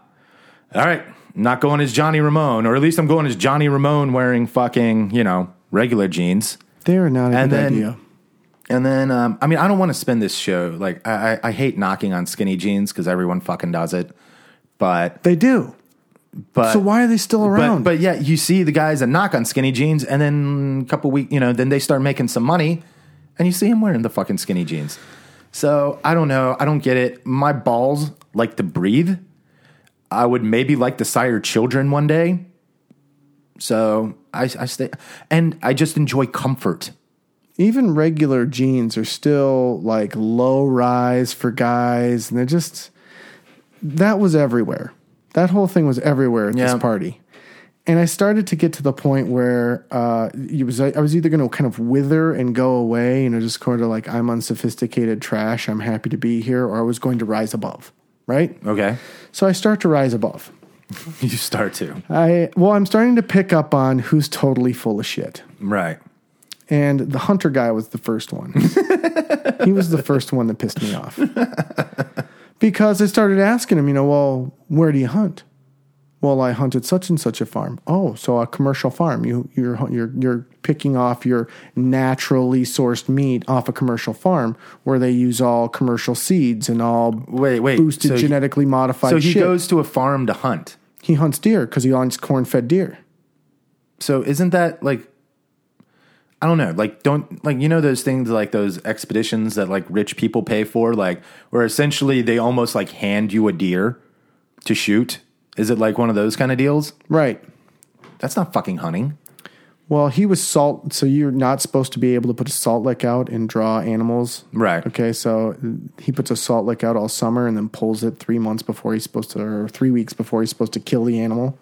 all right, I'm not going as Johnny Ramone, or at least I'm going as Johnny Ramone wearing fucking, you know, regular jeans. They're not a And good then- idea. And then, um, I mean, I don't want to spend this show like I, I, I hate knocking on skinny jeans because everyone fucking does it. But They do. but So why are they still around? But, but yeah, you see the guys that knock on skinny jeans, and then a couple weeks, you know, then they start making some money, and you see them wearing the fucking skinny jeans. So I don't know. I don't get it. My balls like to breathe. I would maybe like to sire children one day, So I, I stay, and I just enjoy comfort. even regular jeans are still like low rise for guys and they're just that was everywhere that whole thing was everywhere at Yeah. this party and i started to get to the point where uh, it was, i was either going to kind of wither and go away you know just kind of like i'm unsophisticated trash i'm happy to be here or i was going to rise above right Okay, so i start to rise above [LAUGHS] you start to i well i'm starting to pick up on who's totally full of shit right. and the hunter guy was the first one. [LAUGHS] he was the first one that pissed me off [LAUGHS] because I started asking him, you know, well, where do you hunt? Well, I hunted such and such a farm. Oh, so a commercial farm. You you're you're you're picking off your naturally sourced meat off a commercial farm where they use all commercial seeds and all Wait, wait. boosted so he- genetically modified So he shit. goes to a farm to hunt. he hunts deer because he hunts corn-fed deer. So isn't that like I don't know, like don't like you know those things like those expeditions that like rich people pay for, like where essentially they almost like hand you a deer to shoot. Is it like one of those kind of deals? Right. That's not fucking hunting. Well, he was salt, so you're not supposed to be able to put a salt lick out and draw animals. Right. Okay, so he puts a salt lick out all summer and then pulls it three months before he's supposed to, or three weeks before he's supposed to kill the animal.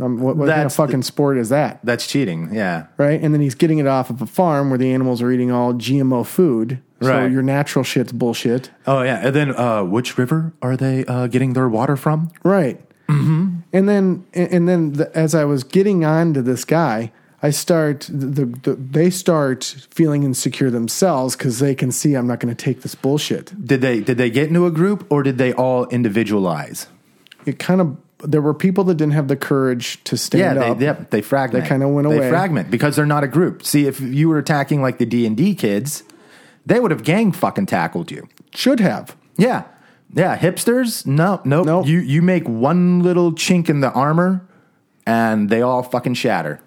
Um, what what kind of fucking sport is that? That's cheating. Yeah. Right? And then he's getting it off of a farm where the animals are eating all GMO food. So Right. your natural shit's bullshit. Oh yeah. And then uh which river are they uh getting their water from? Right. Mm-hmm. And then, and then, the, as I was getting on to this guy, I start the, the they start feeling insecure themselves because they can see I'm not going to take this bullshit. Did they did they get into a group or did they all individualize? It kind of there were people that didn't have the courage to stand Yeah, up. they, yep, they fragment. They kinda went They away. fragment because they're not a group. See, if you were attacking like the D and D kids, they would have gang fucking tackled you. Should have. Yeah, yeah. Hipsters, no, nope. Nope. You you make one little chink in the armor, and they all fucking shatter.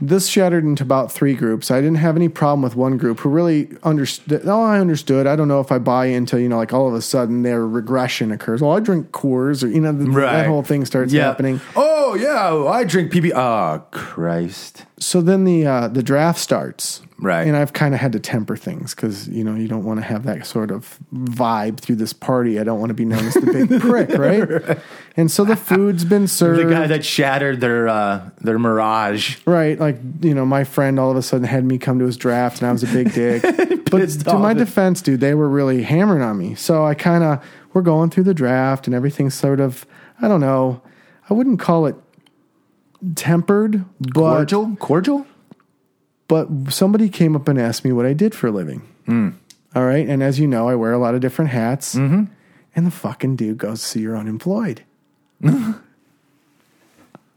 This shattered into about three groups. I didn't have any problem with one group who really understood. Oh, I understood. I don't know if I buy into, you know, like all of a sudden their regression occurs. Well, I drink Coors, or, you know, th- that whole thing starts Yeah. happening. Oh yeah, I drink PB. Oh Christ. So then the uh, the draft starts, Right. And I've kind of had to temper things because you know you don't want to have that sort of vibe through this party. I don't want to be known as the big [LAUGHS] prick, right? And so the food's been served. [LAUGHS] The guy that shattered their uh, their mirage. Right, like you know, my friend all of a sudden had me come to his draft, and I was a big dick. [LAUGHS] but to my defense, dude, they were really hammering on me. So I kind of we're going through the draft, and everything's sort of I don't know. I wouldn't call it tempered, but Cordial, cordial. but somebody came up and asked me what I did for a living. Hmm. All right, and as you know, I wear a lot of different hats. Mm-hmm. And the fucking dude goes, "So you're unemployed." [LAUGHS]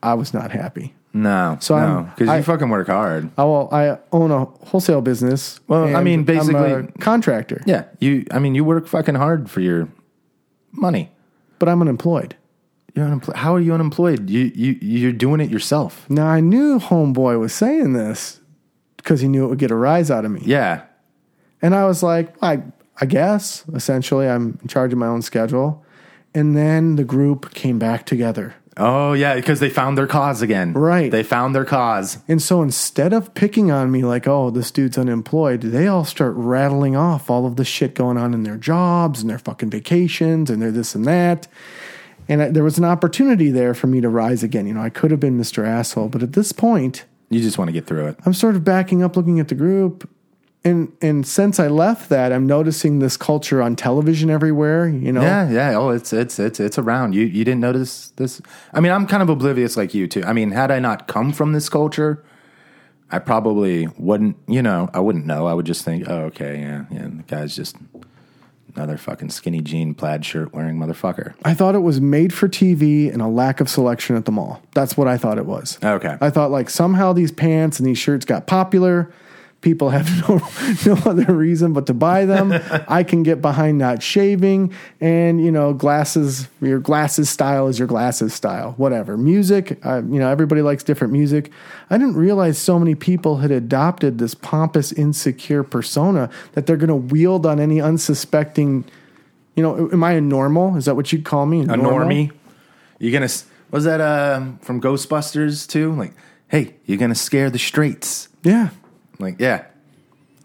I was not happy. No, So no, because I- you fucking work hard. I, well, I own a wholesale business. Well, I mean, basically- contractor. Yeah, you. I mean, you work fucking hard for your money. but I'm unemployed. You're unemployed. How are you unemployed? You you you're doing it yourself. Now I knew homeboy was saying this because he knew it would get a rise out of me, Yeah. and I was like, I I guess essentially I'm in charge of my own schedule. And then the group came back together. Oh yeah, because they found their cause again. Right. They found their cause. And so instead of picking on me like, oh, this dude's unemployed, they all start rattling off all of the shit going on in their jobs and their fucking vacations and their this and that. And I, there was an opportunity there for me to rise again. You know, I could have been Mr. Asshole, but at this point, You just want to get through it. I'm sort of backing up looking at the group. And and since I left that, I'm noticing this culture on television everywhere, you know. Yeah, yeah. Oh, it's it's it's it's around. You you didn't notice this? I mean, I'm kind of oblivious like you too. I mean, had I not come from this culture, I probably wouldn't. You know, I wouldn't know. I would just think, oh, okay, yeah, yeah. The guy's just another fucking skinny jean plaid shirt wearing motherfucker. I thought it was made for TV and a lack of selection at the mall. That's what I thought it was. Okay. I thought like somehow these pants and these shirts got popular. People have [LAUGHS] no no other reason but to buy them. I can get behind not shaving and you know glasses. Your glasses style is your glasses style. Whatever music. Uh, you know everybody likes different music. I didn't realize so many people had adopted this pompous, insecure persona that they're going to wield on any unsuspecting. You know, am I a normal? Is that what you'd call me? A normie. You're gonna? s- Was that uh, from Ghostbusters too? Like, hey, you're gonna scare the straights. Yeah. Like, yeah,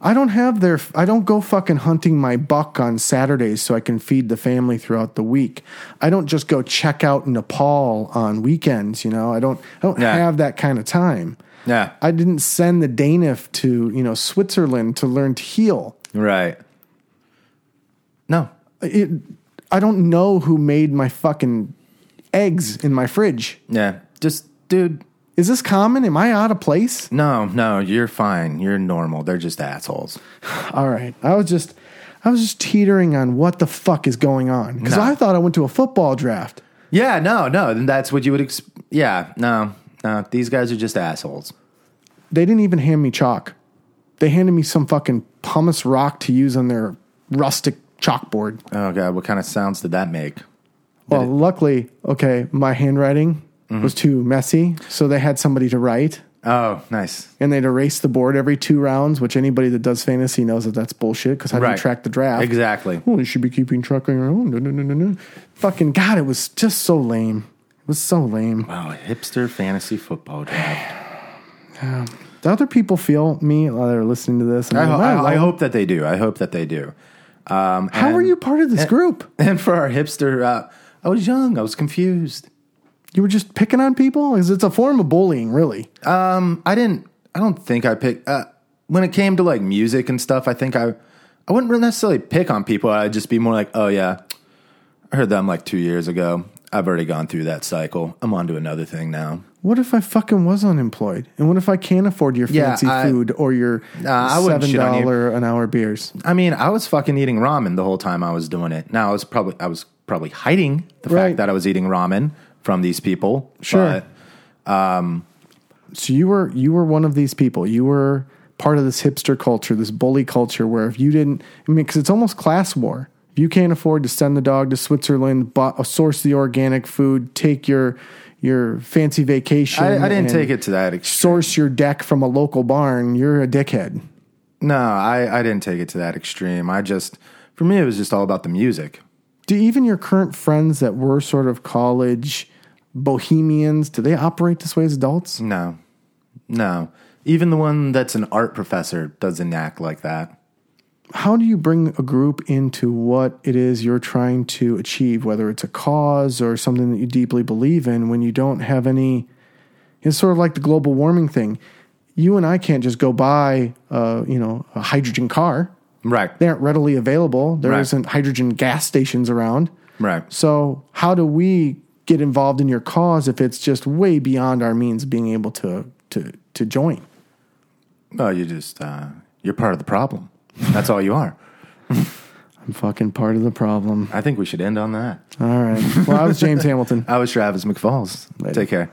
I don't have their. I don't go fucking hunting my buck on Saturdays so I can feed the family throughout the week. I don't just go check out Nepal on weekends. You know, I don't. I don't Yeah. have that kind of time. yeah, I didn't send the Danif to you know Switzerland to learn to heal. right. No, It, I don't know who made my fucking eggs in my fridge. yeah, just dude. Is this common? Am I out of place? No, no, you're fine. You're normal. They're just assholes. [SIGHS] All right. I was just I was just teetering on what the fuck is going on because No. I thought I went to a football draft. Yeah, no, no. Then that's what you would. Ex- yeah, no, no. These guys are just assholes. They didn't even hand me chalk. They handed me some fucking pumice rock to use on their rustic chalkboard. Oh god, what kind of sounds did that make? Well, luckily, okay, my handwriting Mm-hmm. was too messy, so they had somebody to write. Oh, nice. And they'd erase the board every two rounds, which anybody that does fantasy knows that that's bullshit because how do you track the draft? Exactly. Oh, you should be keeping track on your own. No, no, no. Fucking God, it was just so lame. It was so lame. Wow, hipster fantasy football draft. [SIGHS] yeah. Do other people feel me while they're listening to this? I, they're ho- I, I hope that they do. I hope that they do. Um, How and- are you part of this group? And for our hipster, uh, I was young. I was confused. You were just picking on people? Because it's a form of bullying, really. I didn't. I don't think I picked. Uh, when it came to like music and stuff, I think I, I wouldn't really necessarily pick on people. I'd just be more like, oh yeah, I heard them like two years ago. I've already gone through that cycle. I'm on to another thing now. What if I fucking was unemployed? And what if I can't afford your Yeah, fancy I- food or your I wouldn't seven shit on you. dollar an hour beers? I mean, I was fucking eating ramen the whole time I was doing it. Now I was probably I was probably hiding the Right. fact that I was eating ramen from these people. Sure. but- um, So you were you were one of these people. You were part of this hipster culture, this bully culture, where if you didn't, I mean, because it's almost class war. If you can't afford to send the dog to Switzerland, bu- uh, source the organic food, take your your fancy vacation, I, I didn't take it to that extreme. source your deck from a local barn, you're a dickhead. No, I, I didn't take it to that extreme. I just, for me, it was just all about the music. Do even your current friends that were sort of college bohemians, do they operate this way as adults? No, no. Even the one that's an art professor doesn't act like that. how do you bring a group into what it is you're trying to achieve, whether it's a cause or something that you deeply believe in, when you don't have any? It's sort of like the global warming thing. You and I can't just go buy, uh, you know, a hydrogen car. Right. They aren't readily available. There Right. not hydrogen gas stations around. Right. So how do we get involved in your cause if it's just way beyond our means being able to to to join? Well, you just, uh, you're part of the problem. That's all you are. I'm fucking part of the problem. I think we should end on that. All right. Well, I was James Hamilton. [LAUGHS] I was Travis McFalls. Later. Take care.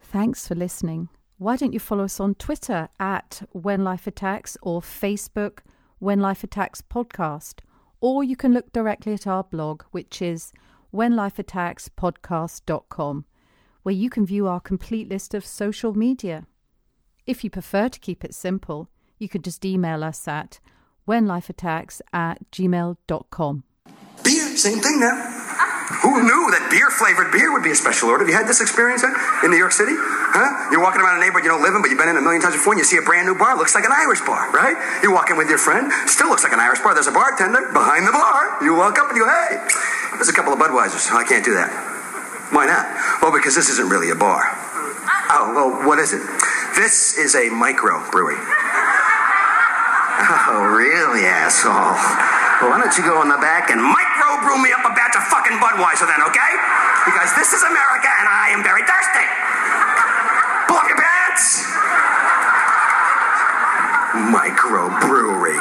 Thanks for listening. Why don't you follow us on Twitter at When Life Attacks or Facebook When Life Attacks Podcast? Or you can look directly at our blog, which is whenlifeattackspodcast.com, where you can view our complete list of social media. If you prefer to keep it simple, you could just email us at whenlifeattacks at gmail.com. Beer, same thing now. Who knew that beer flavored beer would be a special order? Have you had this experience in New York City? Huh? You're walking around a neighborhood you don't live in, but you've been in a million times before, and you see a brand new bar. Looks like an Irish bar, right? You walk in with your friend, still looks like an Irish bar. There's a bartender behind the bar. You walk up and you go, hey, there's a couple of Budweisers. I can't do that. Why not? Well, because this isn't really a bar. Oh, well, what is it? This is a micro brewery. [LAUGHS] Oh, really, asshole? Well, why don't you go in the back and micro brew me up a batch of fucking Budweiser then, okay? Because this is America and I am very thirsty. Pull up your pants. Micro brewery.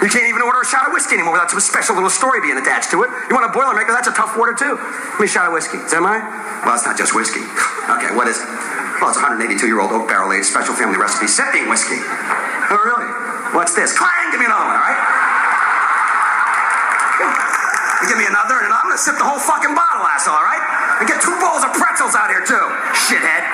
You can't even order a shot of whiskey anymore without some special little story being attached to it. You want a Boilermaker? That's a tough order too. Give me a shot of whiskey. Is that mine? Well, it's not just whiskey. Okay, what is it? Well, it's a 182-year-old oak barrel aged special family recipe sipping whiskey. Oh, really? What's this? Clang! Give me another one, all right? Give me another, and I'm gonna sip the whole fucking bottle, asshole, all right? And get two bowls of pretzels out here, too, shithead.